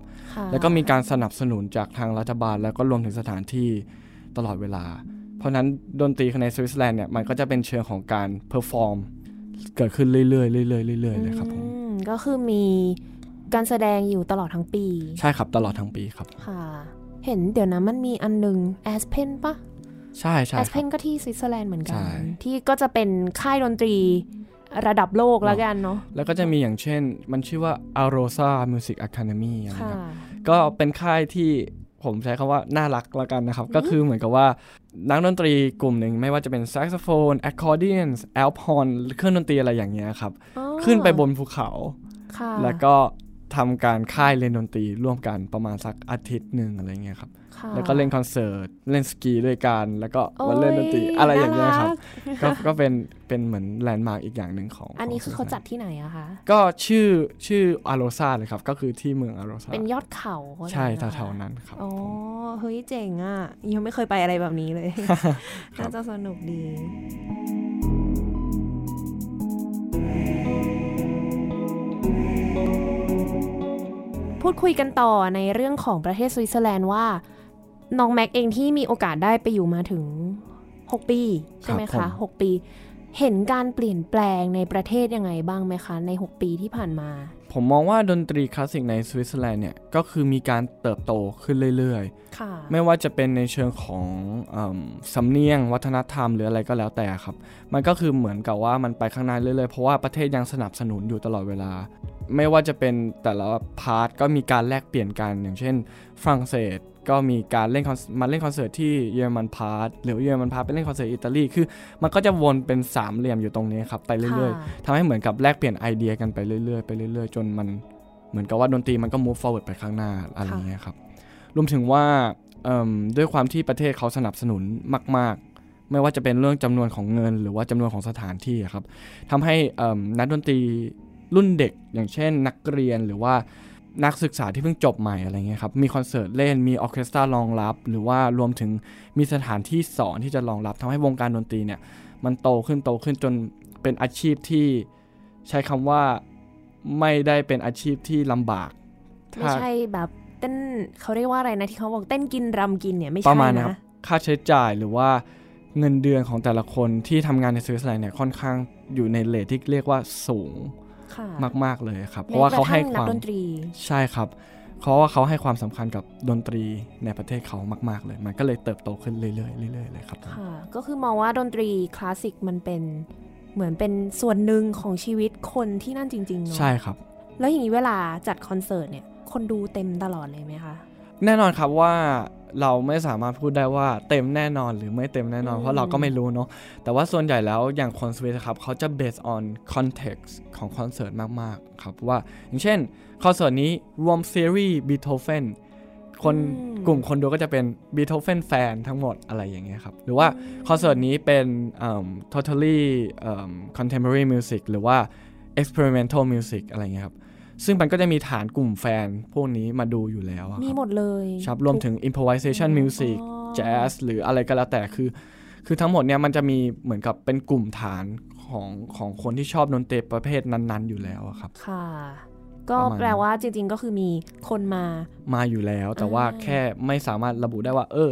แล้วก็มีการสนับสนุนจากทางรัฐบาล แล้วก็รวมถึงสถานที่ตลอดเวลา เพราะนั้นดนตรีในสวิตเซอร์แลนด์เนี่ยมันก็จะเป็นเชิงของการ perform เกิดขึ้นเรื่อยๆเรื่อยๆเรื่อยๆเลยครับผมก็คือมีการแสดงอยู่ตลอดทั้งปี ใช่ครับตลอดทั้งปีครับค่ะ เห็นเดี๋ยวนะมันมีอันหนึ่งAspen ปะใช่ใช่ Aspenก็ที่สวิตเซอร์แลนด์เหมือนกัน ที่ก็จะเป็นค่ายดนตรี ระดับโลกแล้วกันเนาะแล้วก็จะมีอย่างเช่น มันชื่อว่า Arosa Music Academy นะครับก็เป็นค่ายที่ผมใช้คำว่าน่ารักแล้วกันนะครับ ก็คือเหมือนกับว่านักดนตรีกลุ่มหนึ่งไม่ว่าจะเป็นแซกโซโฟนแอคคอร์เดียน alphorn เครื่องดนตรีอะไรอย่างเงี้ยครับ ขึ้นไปบนภูเขา แล้วก็ ทำการค่ายเล่นดนตรีร่วมกันประมาณสักอาทิตย์หนึ่งอะไรเงี้ยครับ แล้วก็เล่นคอนเสิร์ตเล่นสกีด้วยกันแล้วก็มาเล่นดนตรีอะไรอย่างเงี้ยครับ ก็ก็เป็นเป็นเหมือนแลนด์มาร์กอีกอย่างหนึ่งของ อันนี้คือเขาจัดที่ไหนอะคะก็ชื่อชื่ออาโรซาเลยครับ ก็คือที่เมืองอาโรซาเป็นยอดเขาใช่แถวๆนั้นครับอ๋อเฮ้ยเจ๋งอะยังไม่เคยไปอะไรแบบนี้เลยน่าจะสนุกดี พูดคุยกันต่อในเรื่องของประเทศสวิตเซอร์แลนด์ว่า น้องแม็กเองที่มีโอกาสได้ไปอยู่มาถึง 6 ปี ใช่ไหมครับผม6ปี เห็นการเปลี่ยนแปลงในประเทศยังไงบ้างไหมคะ ใน 6 ปีที่ผ่านมา ผมมองว่าดนตรีคลาสสิกในสวิตเซอร์แลนด์เนี่ยก็คือมีการเติบโตขึ้นเรื่อยๆค่ะไม่ว่าจะเป็นในเชิงของอำสำเนียง วัฒนธรรมหรืออะไรก็แล้วแต่ครับ มันก็คือเหมือนกับว่ามันไปข้างหน้าเรื่อยๆ เพราะว่าประเทศยังสนับสนุนอยู่ตลอดเวลา ไม่ว่าจะเป็นแต่ละ part ก็มีการแลกเปลี่ยนกันอย่างเช่นฝรั่งเศส ก็มีการเล่นคอนมาเล่นคอนเสิร์ตที่เยอรมัน part หรือเยอรมัน part ไปเล่นคอนเสิร์ตอิตาลีคือ มันก็จะวนเป็นสามเหลี่ยมอยู่ตรงนี้ครับไปเรื่อยๆค่ะทำให้เหมือนกับแลกเปลี่ยนไอเดียกันไปเรื่อยๆไปเรื่อยๆ จนมันเหมือนกับว่าดนตรีมันก็ move forward ไปข้างหน้าอะไรอย่างเงี้ยครับรวมถึงว่าเอิ่มด้วยความที่ประเทศเขาสนับสนุนมาก ๆ ไม่ว่าจะเป็นเรื่องจำนวนของเงิน หรือว่าจำนวนของสถานที่อะครับทำให้เอิ่มนักดนตรีรุ่นเด็กอย่างเช่นนักเรียนหรือว่า นักศึกษาที่เพิ่งจบใหม่อะไรเงี้ยครับมีคอนเสิร์ตเล่นมีออร์เคสตรารองรับ หรือว่ารวมถึงมีสถานที่สอนที่จะรองรับทำให้วงการดนตรีเนี่ยมันโตขึ้นโตขึ้นจนเป็นอาชีพที่ใช้คำว่าไม่ได้เป็นอาชีพที่ลำบากไม่ใช่แบบเต้นเขาเรียกว่าอะไรนะที่เขาบอกเต้นกินรำกินเนี่ยไม่ใช่ระมาณนั้นนะครับค่าใช้จ่ายหรือว่าเงินเดือนของแต่ละคนที่ทำงานในสวิตเซอร์แลนด์เนี่ยค่อนข้างอยู่ใน rate ที่เรียกว่าสูงค่ะ มาก ๆเลยครับ เพราะว่าเขาให้แม้กระทั่งความนักดนตรีใช่ครับเพราะว่าเขาให้ความสำคัญกับดนตรีในประเทศเขามากๆเลย มันก็เลยเติบโตขึ้นเรื่อยๆเรื่อยๆเลยครับผมค่ะก็คือมองว่าดนตรีคลาสสิกมันเป็นเหมือนเป็นส่วนหนึ่งของชีวิตคนที่นั่นจริงๆเนาะใช่ครับ แล้วอย่างนี้เวลาจัดคอนเสิร์ตเนี่ยคนดูเต็มตลอดเลยไหมคะแน่นอนครับว่า เราไม่สามารถพูดได้ว่าเต็มแน่นอนหรือไม่เต็มแน่นอนอืมเพราะเราก็ไม่รู้เนาะแต่ว่าส่วนใหญ่แล้วอย่างคอนเสิร์ตครับเขาจะ based on context ของคอนเสิร์ตมากๆครับว่า อย่างเช่นคอนเสิร์ตนี้รวมซีรีส์บีโธเฟนคนกลุ่มคนดูก็จะเป็นบีโธเฟนแฟนทั้งหมดอะไรอย่างเงี้ยครับ หรือว่าคอนเสิร์ตนี้เป็นเอิ่ม totally เอิ่ม contemporary music หรือว่า experimental music อะไรเงี้ยครับ ซึ่งมันก็จะมีฐานกลุ่มแฟนพวกนี้มาดูอยู่แล้วอะครับมีหมดเลยครับรวมถึง improvisation อ๋อ music jazz หรืออะไรก็แล้วแต่คือ คือทั้งหมดเนี่ยมันจะมีเหมือนกับเป็นกลุ่มฐานของของคนที่ชอบดนตรีประเภทนั้นๆ อยู่แล้วอะครับค่ะก็ประมาณแปลว่าจริง ๆ ก็คือมีคนมา มาอยู่แล้ว แต่อ่าว่าแค่ไม่สามารถระบุได้ว่า เออ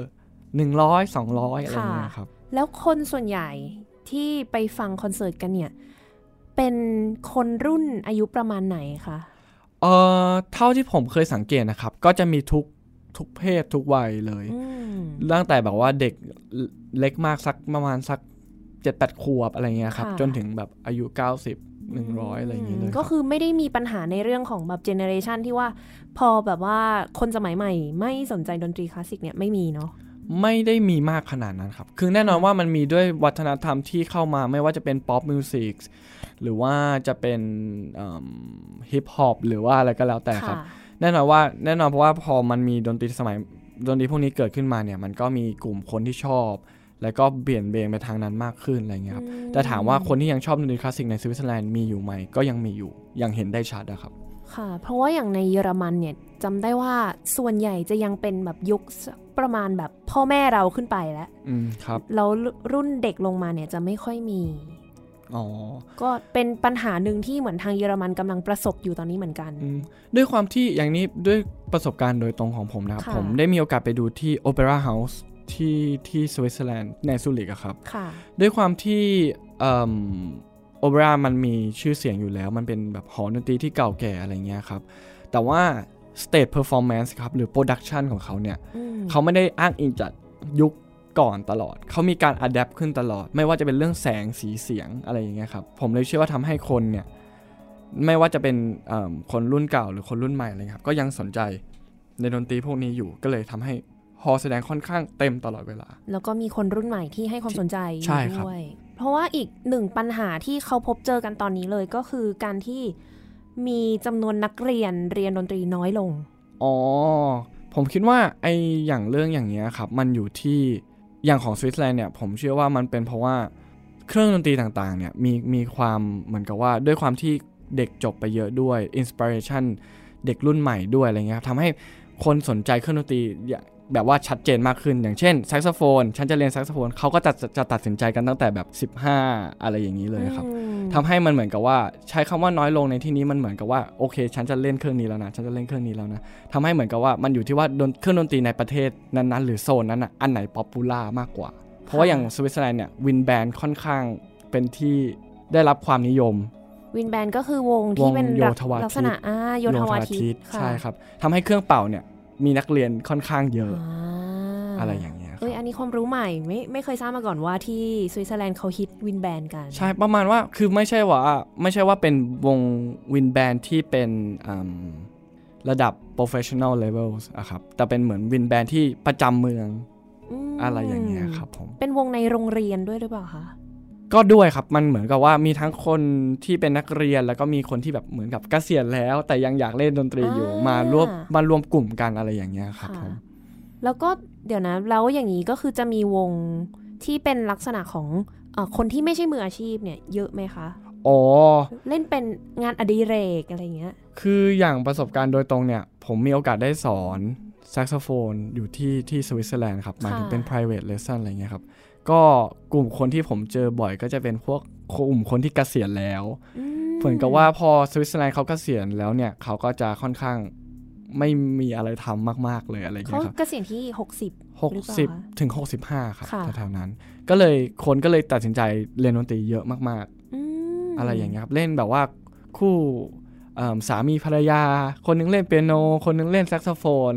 หนึ่งร้อยสองร้อยอะไรอย่างเงี้ยครับ แล้วคนส่วนใหญ่ที่ไปฟังคอนเสิร์ตกันเนี่ย เป็นคนรุ่นอายุประมาณไหนคะ เออเท่าที่ผมเคยสังเกตนะครับ ก็จะมีทุกทุกเพศทุกวัยเลยอืมตั้งแต่แบบว่าเด็กเล็กมากสักประมาณสักเจ็ดแปดขวบอะไรเงี้ยครับค่ะจนถึงแบบอายุ90 100อะไรอย่างเงี้ยเลยก็รับคือไม่ได้มีปัญหาในเรื่องของแบบ generation ที่ว่าพอแบบว่าคนสมัยใหม่ ไม่สนใจดนตรีคลาสสิกเนี่ยไม่มีเนาะไม่ได้มีมากขนาดนั้นครับ คือแน่นอนว่ามันมีด้วยวัฒนธรรมที่เข้ามาไม่ว่าจะเป็น pop music หรือว่าจะเป็นฮิปฮอปหรือว่าอะไรก็แล้วแต่ครับค่ะแน่นอนว่าแน่นอนเพราะว่าพอมันมีดนตรีสมัยดนตรีพวกนี้เกิดขึ้นมาเนี่ยมันก็มีกลุ่มคนที่ชอบ แล้วก็เปลี่ยนเบนไปทางนั้นมากขึ้นอะไรเงี้ยครับอืมแต่ถามว่าคนที่ยังชอบดนตรีคลาสสิกในสวิตเซอร์แลนด์มีอยู่ไหมก็ยังมีอยู่ยังเห็นได้ชัดนะครับค่ะ เพราะว่าอย่างในเยอรมันเนี่ยจำได้ว่าส่วนใหญ่จะยังเป็นแบบยุคสักประมาณแบบพ่อแม่เราขึ้นไปแล้วอืมครับแล้วรุ่นเด็กลงมาเนี่ยจะไม่ค่อยมีอ๋อ ก็เป็นปัญหาหนึ่งที่เหมือนทางเยอรมันกำลังประสบอยู่ตอนนี้เหมือนกันอืมด้วยความที่อย่างนี้ด้วยประสบการณ์โดยตรงของผมนะครับค่ะผมได้มีโอกาสไปดูที่ opera house ที่ที่สวิตเซอร์แลนด์ในซูริกอะครับค่ะด้วยความที่โอเปร่ามันมีชื่อเสียงอยู่แล้ว มันเป็นแบบหอดนตรีที่เก่าแก่อะไรเงี้ยครับ แต่ว่า stage performance ครับ หรือ production ของเขาเนี่ยอืมเขาไม่ได้อ้างอิงจากยุค ก่อนตลอด เขามีการ adapt ขึ้นตลอด ไม่ว่าจะเป็นเรื่องแสงสีเสียงอะไรอย่างเงี้ยครับ ผมเลยเชื่อว่าทำให้คนเนี่ย ไม่ว่าจะเป็นเอิ่มคนรุ่นเก่าหรือคนรุ่นใหม่อะไรครับ ก็ยังสนใจในดนตรีพวกนี้อยู่ ก็เลยทำให้ฮอลล์แสดงค่อนข้างเต็มตลอดเวลา แล้วก็มีคนรุ่นใหม่ที่ให้ความสนใจใช่ครับด้วยเพราะว่าอีกหนึ่งปัญหาที่เขาพบเจอกันตอนนี้เลยก็คือการที่มีจำนวนนักเรียนเรียนดนตรีน้อยลง อ๋อ ผมคิดว่าไอ้อย่างเรื่องอย่างเงี้ยครับ มันอยู่ที่ อย่างของสวิตเซอร์แลนด์เนี่ยผมเชื่อว่ามันเป็นเพราะว่าเครื่องดนตรีต่างๆเนี่ยมีมีความเหมือนกับว่าด้วยความที่เด็กจบไปเยอะด้วย inspiration เด็กรุ่นใหม่ด้วยอะไรเงี้ยครับทำให้คนสนใจเครื่องดนตรี แบบว่าชัดเจนมากขึ้น อย่างเช่นแซกโซโฟนฉันจะเรียนแซกโซโฟนเขาก็จะจะตัดสินใจกันตั้งแต่แบบ 15 อะไรอย่างนี้เลยครับอืมทำให้มันเหมือนกับว่าใช้คำว่าน้อยลงในที่นี้มันเหมือนกับว่าโอเค ฉันจะเล่นเครื่องนี้แล้วนะฉันจะเล่นเครื่องนี้แล้วนะทำให้เหมือนกับว่ามันอยู่ที่ว่าดนเครื่องดนตรีในประเทศนั้นๆ หรือโซนนั้นอะอันไหน popular มากกว่า เพราะว่าอย่างสวิตเซอร์แลนด์เนี่ย wind band ค่อนข้างเป็นที่ได้รับความนิยม wind band ก็คือวงที่เป็นวงโยลักธวาทิตลักษณะอ่าโยธวาทิตะใช่ครับทำให้เครื่องเป่าเนี่ย มีนักเรียนค่อนข้างเยอะอ่าอะไรอย่างเงี้ยครับเอ้ยอันนี้ความรู้ใหม่ไม่ไม่เคยทราบมาก่อนว่าที่สวิตเซอร์แลนด์เขาฮิตวินแบนกัน ใช่ประมาณว่าคือไม่ใช่ว่าไม่ใช่ว่าเป็นวงวินแบนที่เป็นอืมระดับ professional levels อะครับ แต่เป็นเหมือนวินแบนที่ประจำเมืองมอะไรอย่างเงี้ยครับผม เป็นวงในโรงเรียนด้วยหรือเปล่าคะ ก็ด้วยครับมันเหมือนกับว่ามีทั้งคนที่เป็นนักเรียน แล้วก็มีคนที่แบบเหมือนกับเกษียณแล้ว แต่ยังอยากเล่นดนตรีอยู่มารวบมารวมกลุ่มกันอะไรอย่างเงี้ยครับผมแล้วก็เดี๋ยวนะแล้วอย่างนี้ก็คือจะมีวงที่เป็นลักษณะของเออคนที่ไม่ใช่มืออาชีพเนี่ยเยอะไหมคะอ๋อเล่นเป็นงานอดิเรกอะไรเงี้ย คืออย่างประสบการณ์โดยตรงเนี่ย ผมมีโอกาสได้สอนแซกโซโฟนอยู่ที่ที่สวิตเซอร์แลนด์ครับหมายถึงเป็น private lesson อะไรเงี้ยครับ ก็กลุ่มคนที่ผมเจอบ่อยก็จะเป็นพวกกลุ่มคนที่เกษียณแล้ว เหมือนกับว่าพอสวิตเซอร์แลนด์เขาเกษียณแล้วเนี่ยเขาก็จะค่อนข้างไม่มีอะไรทำมากๆเลยอะไรเขาเงี้ยครับเกษียณที่ 60หกหรือเปล่าสิบคะถึงหกสิบห้าครับค่ะแถวๆนั้น ก็เลยคนก็เลยตัดสินใจเรียนดนตรีเยอะมากอืมๆอะไรอย่างเงี้ยครับ เล่นแบบว่าคู่เอิ่มสามีภรรยา คนหนึงเล่นเปียโน คนหนึงเล่นแซกโซโฟน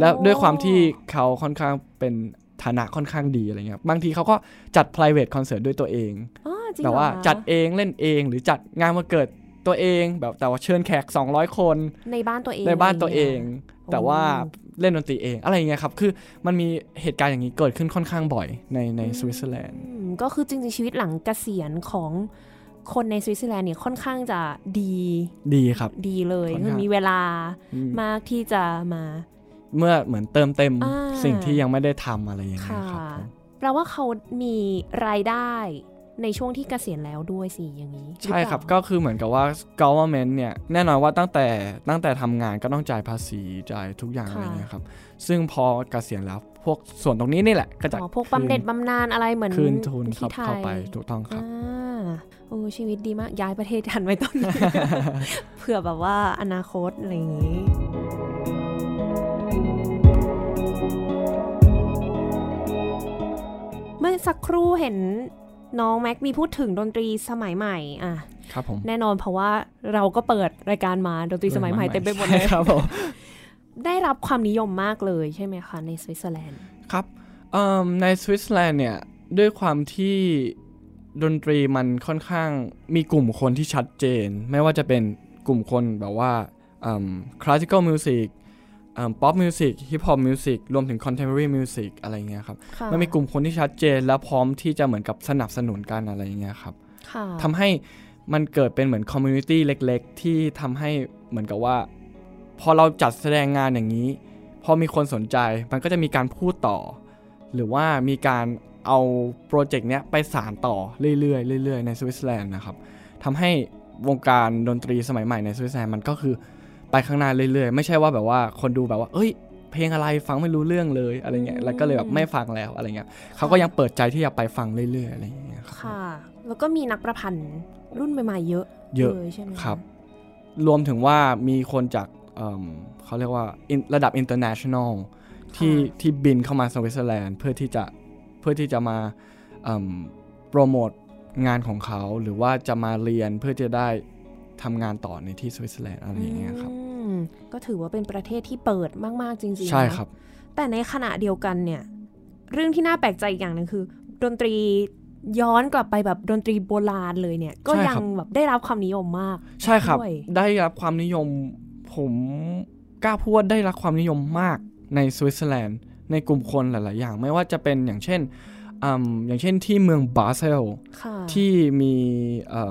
แล้วด้วยความที่เขาค่อนข้างเป็น ฐานะค่อนข้างดีอะไรเงี้ยครับบางทีเขาก็จัด private concert ด้วยตัวเองอ๋อจริงแบบว่าเหรอจัดเองเล่นเองหรือจัดงานวันเกิดตัวเองแบบแต่ว่าเชิญแขก 200 คน ในบ้านตัวเองในบ้านตัวเองะไรงี้ยแต่ว่าโอ้เล่นดนตรีเองอะไรอย่างเงี้ยครับคือมันมีเหตุการณ์อย่างนี้เกิดขึ้นค่อนข้างบ่อยในในสวิตเซอร์แลนด์อืมก็คือจริงๆชีวิตหลังเกษียณของคนในสวิตเซอร์แลนด์เนี่ยค่อนข้างจะดี ดีครับ ดีเลยค่อนคือข้างมีเวลาอืมมากที่จะมา เมื่อเหมือนเติมเต็มอ่าสิ่งที่ยังไม่ได้ทำอะไรอย่างเงี้ยค่ะครับผมแปลว่าเขามีรายได้ในช่วงที่เกษียณแล้วด้วยสิอย่างนี้ ใช่ครับหอเปก็ล่าคือเหมือนกับว่า government เนี่ยแน่นอนว่าตั้งแต่ตั้งแต่ทำงานก็ต้องจ่ายภาษีจ่ายทุกอย่างอะไรเงี้ยครับซึ่งพอเกษียณแล้วพวกส่วนตรงนี้นี่แหละก็จะอ๋อพวกบำเหน็จบำนาญอะไรเหมือนคืนทุนครับที่ไทยเข้าไปถูกต้องครับอ่าโอ้ชีวิตดีมากย้ายประเทศทันไว้ตอนนี้เผื่อแบบว่าอนาคตอะไรอย่างนี้ เมื่อสักครู่เห็นน้องแม็กมีพูดถึงดนตรีสมัยใหม่อะครับผมแน่นอนเพราะว่าเราก็เปิดรายการมาดนตรีสมัยใหม่เต็มไปหมดเลยใช่ครับผมได้รับความนิยมมากเลยใช่ไหมคะในสวิตเซอร์แลนด์ครับเอิ่มในสวิตเซอร์แลนด์เนี่ยด้วยความที่ดนตรีมันค่อนข้างมีกลุ่มคนที่ชัดเจน ไม่ว่าจะเป็นกลุ่มคนแบบว่า classical music ป๊อปมิวสิกฮิปฮอปมิวสิกรวมถึงคอนเทม p o r a r y มิวสิกอะไรเงี้ยครับค่ะมันมีกลุ่มคนที่ชัดเจนและพร้อมที่จะเหมือนกับสนับสนุนกันอะไรเงี้ยครับค่ะทำให้มันเกิดเป็นเหมือน community เล็ก ๆ ที่ทำให้เหมือนกับว่า พอเราจัดแสดงงานอย่างนี้ พอมีคนสนใจมันก็จะมีการพูดต่อ หรือว่ามีการเอาโปรเจกต์เนี้ยไปสานต่อเรื่อยๆเรื่อยๆในสวิตเซอร์แลนด์นะครับทำให้วงการดนตรีสมัยใหม่ในสวิตเซอร์แลนด์มันก็คือ ไปข้างหน้าเรื่อยๆ ไม่ใช่ว่าแบบว่าคนดูแบบว่า เอ้ย เพลงอะไรฟังไม่รู้เรื่องเลยอะไรเงี้ยแล้วก็เลยแบบไม่ฟังแล้วอะไรเงี้ยเขาก็ยังเปิดใจที่จะไปฟังเรื่อยๆอะไรอย่างเงี้ยครับค่ะ แล้วก็มีนักประพันธ์รุ่นใหม่ๆเยอะเยอะลใช่ไหมะครับ รวมถึงว่ามีคนจากเอิ่มเขาเรียกว่า in- ระดับ international ที่ที่บินเข้ามาสวิตเซอร์แลนด์เพื่อที่จะเพื่อที่จะมาเอิ่มโปรโมทงานของเขาหรือว่าจะมาเรียนเพื่อจะได้ ทำงานต่อในที่สวิตเซอร์แลนด์อะไรอย่างเงี้ยครับอืมก็ถือว่าเป็นประเทศที่เปิดมากๆจริงๆใช่นะครับ แต่ในขณะเดียวกันเนี่ย เรื่องที่น่าแปลกใจอีกอย่างหนึงคือ ดนตรีย้อนกลับไปแบบดนตรีโบราณเลยเนี่ย ก็ใช่ยังครับแบบได้รับความนิยมมาก ใช่ครับด้วยได้รับความนิยม ผมกล้าพูดว่าได้รับความนิยมมากในสวิตเซอร์แลนด์ในกลุ่มคนหลาย ๆ อย่างไม่ว่าจะเป็นอย่างเช่นอืมอย่างเช่นที่เมืองบาเซลค่ะที่มีเอิ่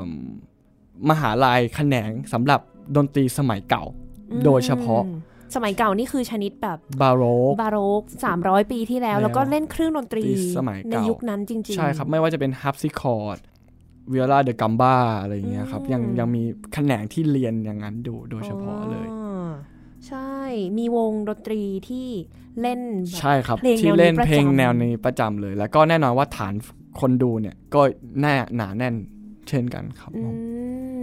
มมหาลัยแขนงสำหรับดนตรีสมัยเก่า โดยเฉพาะอืมสมัยเก่านี่คือชนิดแบบบาโรกบาโรก300 ปีที่แล้ว แล้วแล้วก็เล่นเครื่องดนตรีสมัยในเก่ายุคนั้นจริง ๆ ใช่ครับ ไม่ว่าจะเป็น harpsichord viola da gamba อะไรอย่างเงี้ยครับอืมยังยังมีแขนงที่เรียนอย่างนั้นดูโดยเฉพาะเลยอ๋อใช่ มีวงดนตรีที่เล่นแบบใช่ครับเพลงแนวนี้ที่เล่นประจำเพลงแนวนี้ประจำเลย แล้วก็แน่นอนว่าฐานคนดูเนี่ยก็แน่หนาแน่น เช่นกันครับอืผม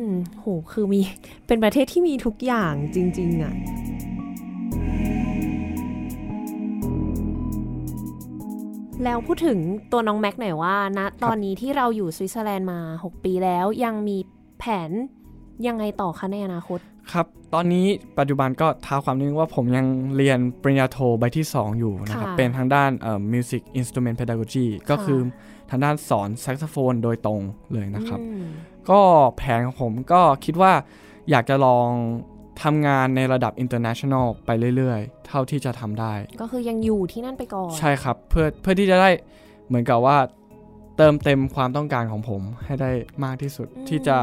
มโหคือมีเป็นประเทศที่มีทุกอย่างจริง ๆอะแล้วพูดถึงตัวน้องแม็กหน่อยว่าณตอนนี้ที่เราอยู่สวิตเซอร์แลนด์มา 6 ปีแล้วยังมีแผนยังไงต่อคะในอนาคต ครับ ตอนนี้ปัจจุบันก็ท้าความนิดนึงว่าผมยังเรียนปริญญาโทใบที่ 2 อยู่นะครับค่ะเป็นทางด้านเอ่อ music instrument pedagogy ก็คือ ทางด้านสอนแซกโซโฟนโดยตรงเลยนะครับอืมก็แผนของผมก็คิดว่าอยากจะลองทำงานในระดับ international ไปเรื่อยๆ เท่าที่จะทำได้ ก็คือยังอยู่ที่นั่นไปก่อน ใช่ครับ เพื่อเพื่อที่จะได้เหมือนกับว่าเติมเต็มความต้องการของผมให้ได้มากที่สุดอืมที่จะ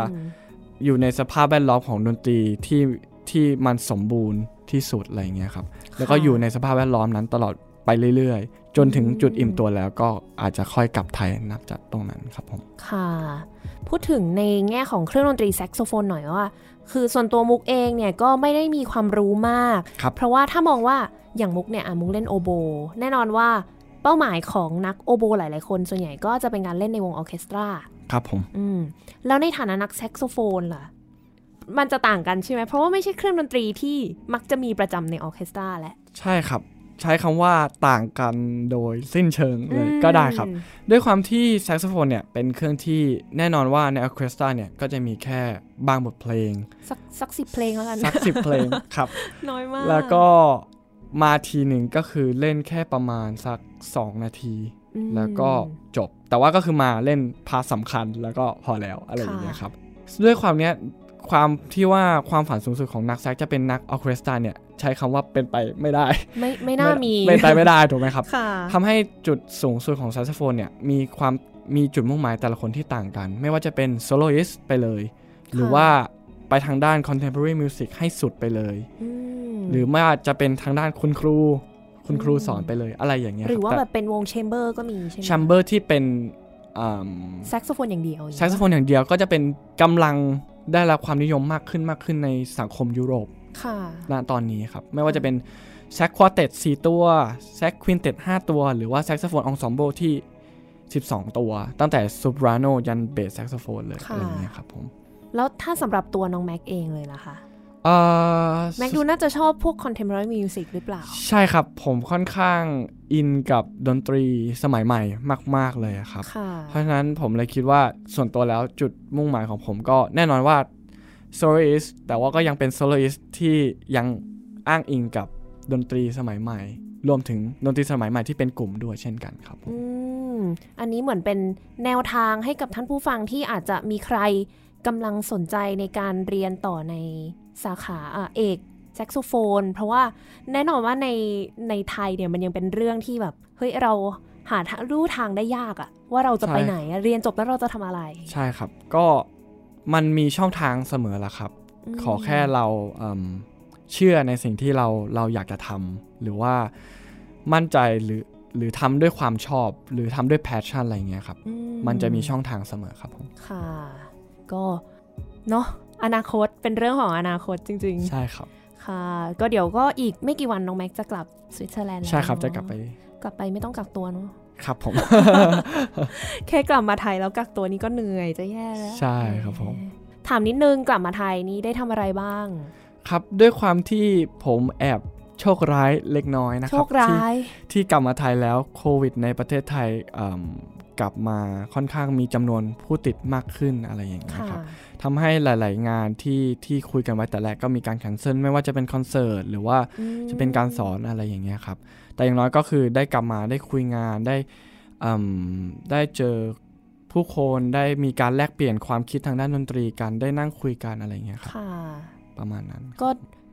อยู่ในสภาพแวดล้อมของดนตรีที่ที่มันสมบูรณ์ที่สุดอะไรอย่างเงี้ยครับ แล้วก็อยู่ในสภาพแวดล้อมนั้นตลอดไปเรื่อยๆ จนถึงจุดอิ่มตัวแล้วก็อาจจะค่อยกลับไทยนับจากตรงนั้นครับผมค่ะ พูดถึงในแง่ของเครื่องดนตรีแซกโซโฟนหน่อยว่า คือส่วนตัวมุกเองเนี่ยก็ไม่ได้มีความรู้มากครับเพราะว่าถ้ามองว่าอย่างมุกเนี่ยอะมุกเล่นโอโบ แน่นอนว่าเป้าหมายของนักโอโบหลาย ๆ คนส่วนใหญ่ก็จะเป็นการเล่นในวงออร์เคสตราครับผมอืมแล้วในฐานะนักแซกโซโฟนล่ะมันจะต่างกันใช่ไหมเพราะว่าไม่ใช่เครื่องดนตรีที่มักจะมีประจำในออร์เคสตราแหละใช่ครับ ใช้คำว่าต่างกันโดยสิ้นเชิงเลยอืมก็ได้ครับ ด้วยความที่แซกโซโฟนเนี่ยเป็นเครื่องที่แน่นอนว่าในออร์เคสตราเนี่ยก็จะมีแค่บางบทเพลง สักสักสิบเพลงแล้วกันสักสิบเพลงครับ น้อยมาก แล้วก็มาทีหนึ่งก็คือเล่นแค่ประมาณสัก 2 นาทีอืมแล้วก็จบ แต่ว่าก็คือมาเล่น part สำคัญแล้วก็พอแล้วอะไรอย่างเงี้ยครับ ด้วยความเนี้ย ความที่ว่าความฝันสูงสุดของนักแซกจะเป็นนักออร์เคสตราเนี่ยใช้คำว่าเป็นไปไม่ได้ ไม่ไม่น่ามีเป็นไปไม่ได้ถูกไหมครับค่ะทำให้จุดสูงสุดของแซกโซโฟนเนี่ยมีความมีจุดมุ่งหมายแต่ละคนที่ต่างกัน ไม่ว่าจะเป็นโซโล i ิสไปเลย หรือว่าไปทางด้าน contemporary music ให้สุดไปเลยอืมหรือไม่ว่าจะเป็นทางด้านคุณครู คุณครูสอนไปเลยอะไรอย่างเงี้ยหรือว่าแบบเป็นวง chamber ก็มีใช่ไหมแชมเบอร์ที่เป็นแซกโซโฟนอย่างเดียวแซกโซโฟนอย่างเดียวก็จะเป็นกำลัง ได้รับความนิยมมากขึ้นมากขึ้นในสังคมยุโรปค่ะณตอนนี้ครับ ไม่ว่าจะเป็น sax quartet 4ตัว sax quintet 5ตัว หรือว่า saxophone ensemble ที่ 12 ตัว ตั้งแต่ soprano ยัน bass saxophone เลยค่ะอะไรอย่างเงี้ยครับผม แล้วถ้าสำหรับตัวน้องแม็กเองเลยล่ะคะเอ่อ แม็กดูน่าจะชอบพวก contemporary music หรือเปล่า ใช่ครับ ผมค่อนข้างอินกับดนตรีสมัยใหม่มาก ๆ เลยครับค่ะเพราะฉะนั้นผมเลยคิดว่าส่วนตัวแล้วจุดมุ่งหมายของผมก็แน่นอนว่า soloist แต่ว่าก็ยังเป็น soloist ที่ยังอ้างอิงกับดนตรีสมัยใหม่ รวมถึงดนตรีสมัยใหม่ที่เป็นกลุ่มด้วยเช่นกันครับผมอืมอันนี้เหมือนเป็นแนวทางให้กับท่านผู้ฟังที่อาจจะมีใคร กำลังสนใจในการเรียนต่อในสาขาอะเอกแซกโซโฟน เพราะว่าแน่นอนว่าในในไทยเนี่ยมันยังเป็นเรื่องที่แบบเฮ้ยเราหาทางรู้ทางได้ยากอะว่าเราจะไปไหนอะเรียนจบแล้วเราจะทำอะไร ใช่ครับ ก็มันมีช่องทางเสมอละครับมขอแค่เราเอิ่มเชื่อในสิ่งที่เราเราอยากจะทำหรือว่ามั่นใจหรือหรือทำด้วยความชอบ หรือทำด้วย passion อะไรเงี้ยครับอืมมันจะมีช่องทางเสมอครับผมค่ะ ก็เนาะอนาคตเป็นเรื่องของอนาคตจริงใช่ครับๆค่ะ ก็เดี๋ยวก็อีกไม่กี่วันน้องแม็กจะกลับสวิตเซอร์แลนด์แล้วใช่ครับเนอจะกลับไป กลับไปไม่ต้องกักตัวเนาะครับผม แค่กลับมาไทยแล้วกักตัวนี่ก็เหนื่อยจะแย่แล้ว ใช่ครับผม ถามนิดนึงกลับมาไทยนี่ได้ทำอะไรบ้าง ครับด้วยความที่ผมแอบโชคร้ายเล็กน้อยนะคโชรับคร้าที่ยที่กลับมาไทยแล้วโควิดในประเทศไทยอืม กลับมาค่อนข้างมีจำนวนผู้ติดมากขึ้นอะไรอย่างเงี้ยค่ะครับทำให้หลาย ๆ งานที่ที่คุยกันไว้แต่แรกก็มีการแคนเซิลไม่ว่าจะเป็นคอนเสิร์ตหรือว่าอืมจะเป็นการสอนอะไรอย่างเงี้ยครับ แต่อย่างน้อยก็คือได้กลับมาได้คุยงานได้อืมได้เจอผู้คนได้มีการแลกเปลี่ยนความคิดทางด้านดนตรีกันได้นั่งคุยกันอะไรอย่างเงี้ยครับค่ะประมาณนั้นก็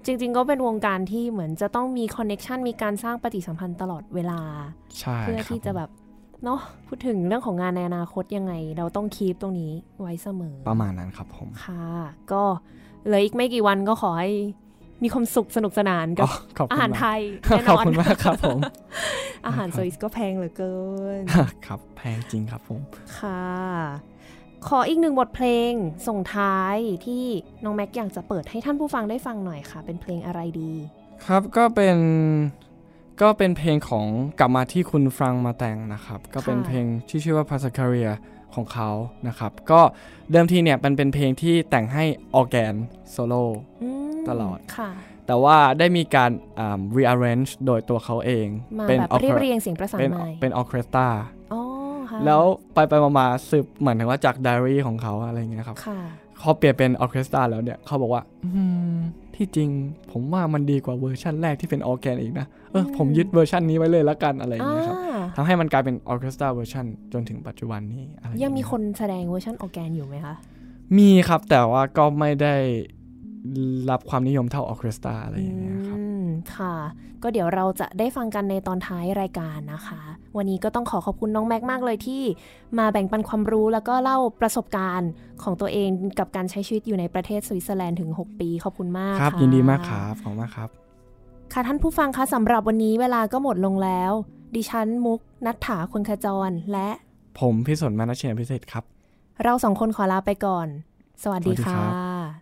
จริง ๆ ก็เป็นวงการที่เหมือนจะต้องมี connection มีการสร้างปฏิสัมพันธ์ตลอดเวลาใช่เพื่อครับที่จะแบบ เนาะพูดถึงเรื่องของงานในอนาคตยังไง เราต้อง keep ตรงนี้ไว้เสมอ ประมาณนั้นครับผม ค่ะ ก็เหลืออีกไม่กี่วันก็ขอให้มีความสุขสนุกสนานกับขอบคุณอาหารมากไทยแน่นขอบอนคุณมากครับผม อาหารสวิสก็แพงเหลือเกิน ครับ แพงจริงครับผม ค่ะ ขออีกหนึ่งบทเพลงส่งท้ายที่น้องแม็กอยากจะเปิดให้ท่านผู้ฟังได้ฟังหน่อยค่ะ เป็นเพลงอะไรดี ครับก็เป็น ก็เป็นเพลงของกลับมาที่คุณฟรังมาแต่งนะครับ ก็เป็นเพลงที่ชื่อว่า p a s a c a r i a ของเขานะครับ ก็เดิมทีเนี่ยมันเป็นเพลงที่แต่งให้ออแกนโซโล่อืมตลอดค่ะแต่ว่าได้มีการอ่า rearrange โดยตัวเขาเองมาเป็นแบบออเรียบเรียงเสียงประสานเป็นใหม่เป็นออเคสตราอ๋อค่ะแล้วไปไปมามาสืบเหมือนถึงว่าจากไดอารี่ของเขาอะไรเงี้ยครับค่ะพอเปลี่ยนเป็นออเคสตราแล้วเนี่ยเขาบอกว่าอืมที่จริงผมว่ามันดีกว่าเวอร์ชันแรกที่เป็นออร์แกนอีกนะ เอออืมผมยึดเวอร์ชันนี้ไว้เลยละกันอ่าอะไรอย่างเงี้ยครับทำให้มันกลายเป็นออเคสตราเวอร์ชันจนถึงปัจจุบันนี้อะไรอายังมีคนแสดงเวอร์ชันออร์แกนอยู่ไหมคะ มีครับแต่ว่าก็ไม่ได้รับความนิยมเท่าออเคสตราอะไรอย่างเงี้ยครับอืมค่ะ ก็เดี๋ยวเราจะได้ฟังกันในตอนท้ายรายการนะคะ วันนี้ก็ต้องขอขอบคุณน้องแม็กมากเลยที่มาแบ่งปันความรู้แล้วก็เล่าประสบการณ์ของตัวเองกับการใช้ชีวิตอยู่ในประเทศสวิตเซอร์แลนด์ถึง 6 ปี ขอบคุณมากครับะยินดีมากครับ ขอบคุณมากครับ ค่ะท่านผู้ฟังคะสำหรับวันนี้เวลาก็หมดลงแล้ว ดิฉันมุก นัทถาคนขจร และ ผมพิสนมานาเชียนพิเศษครับ เราสองคนขอลาไปก่อน สวัสดีสวัสดีครัค่ะ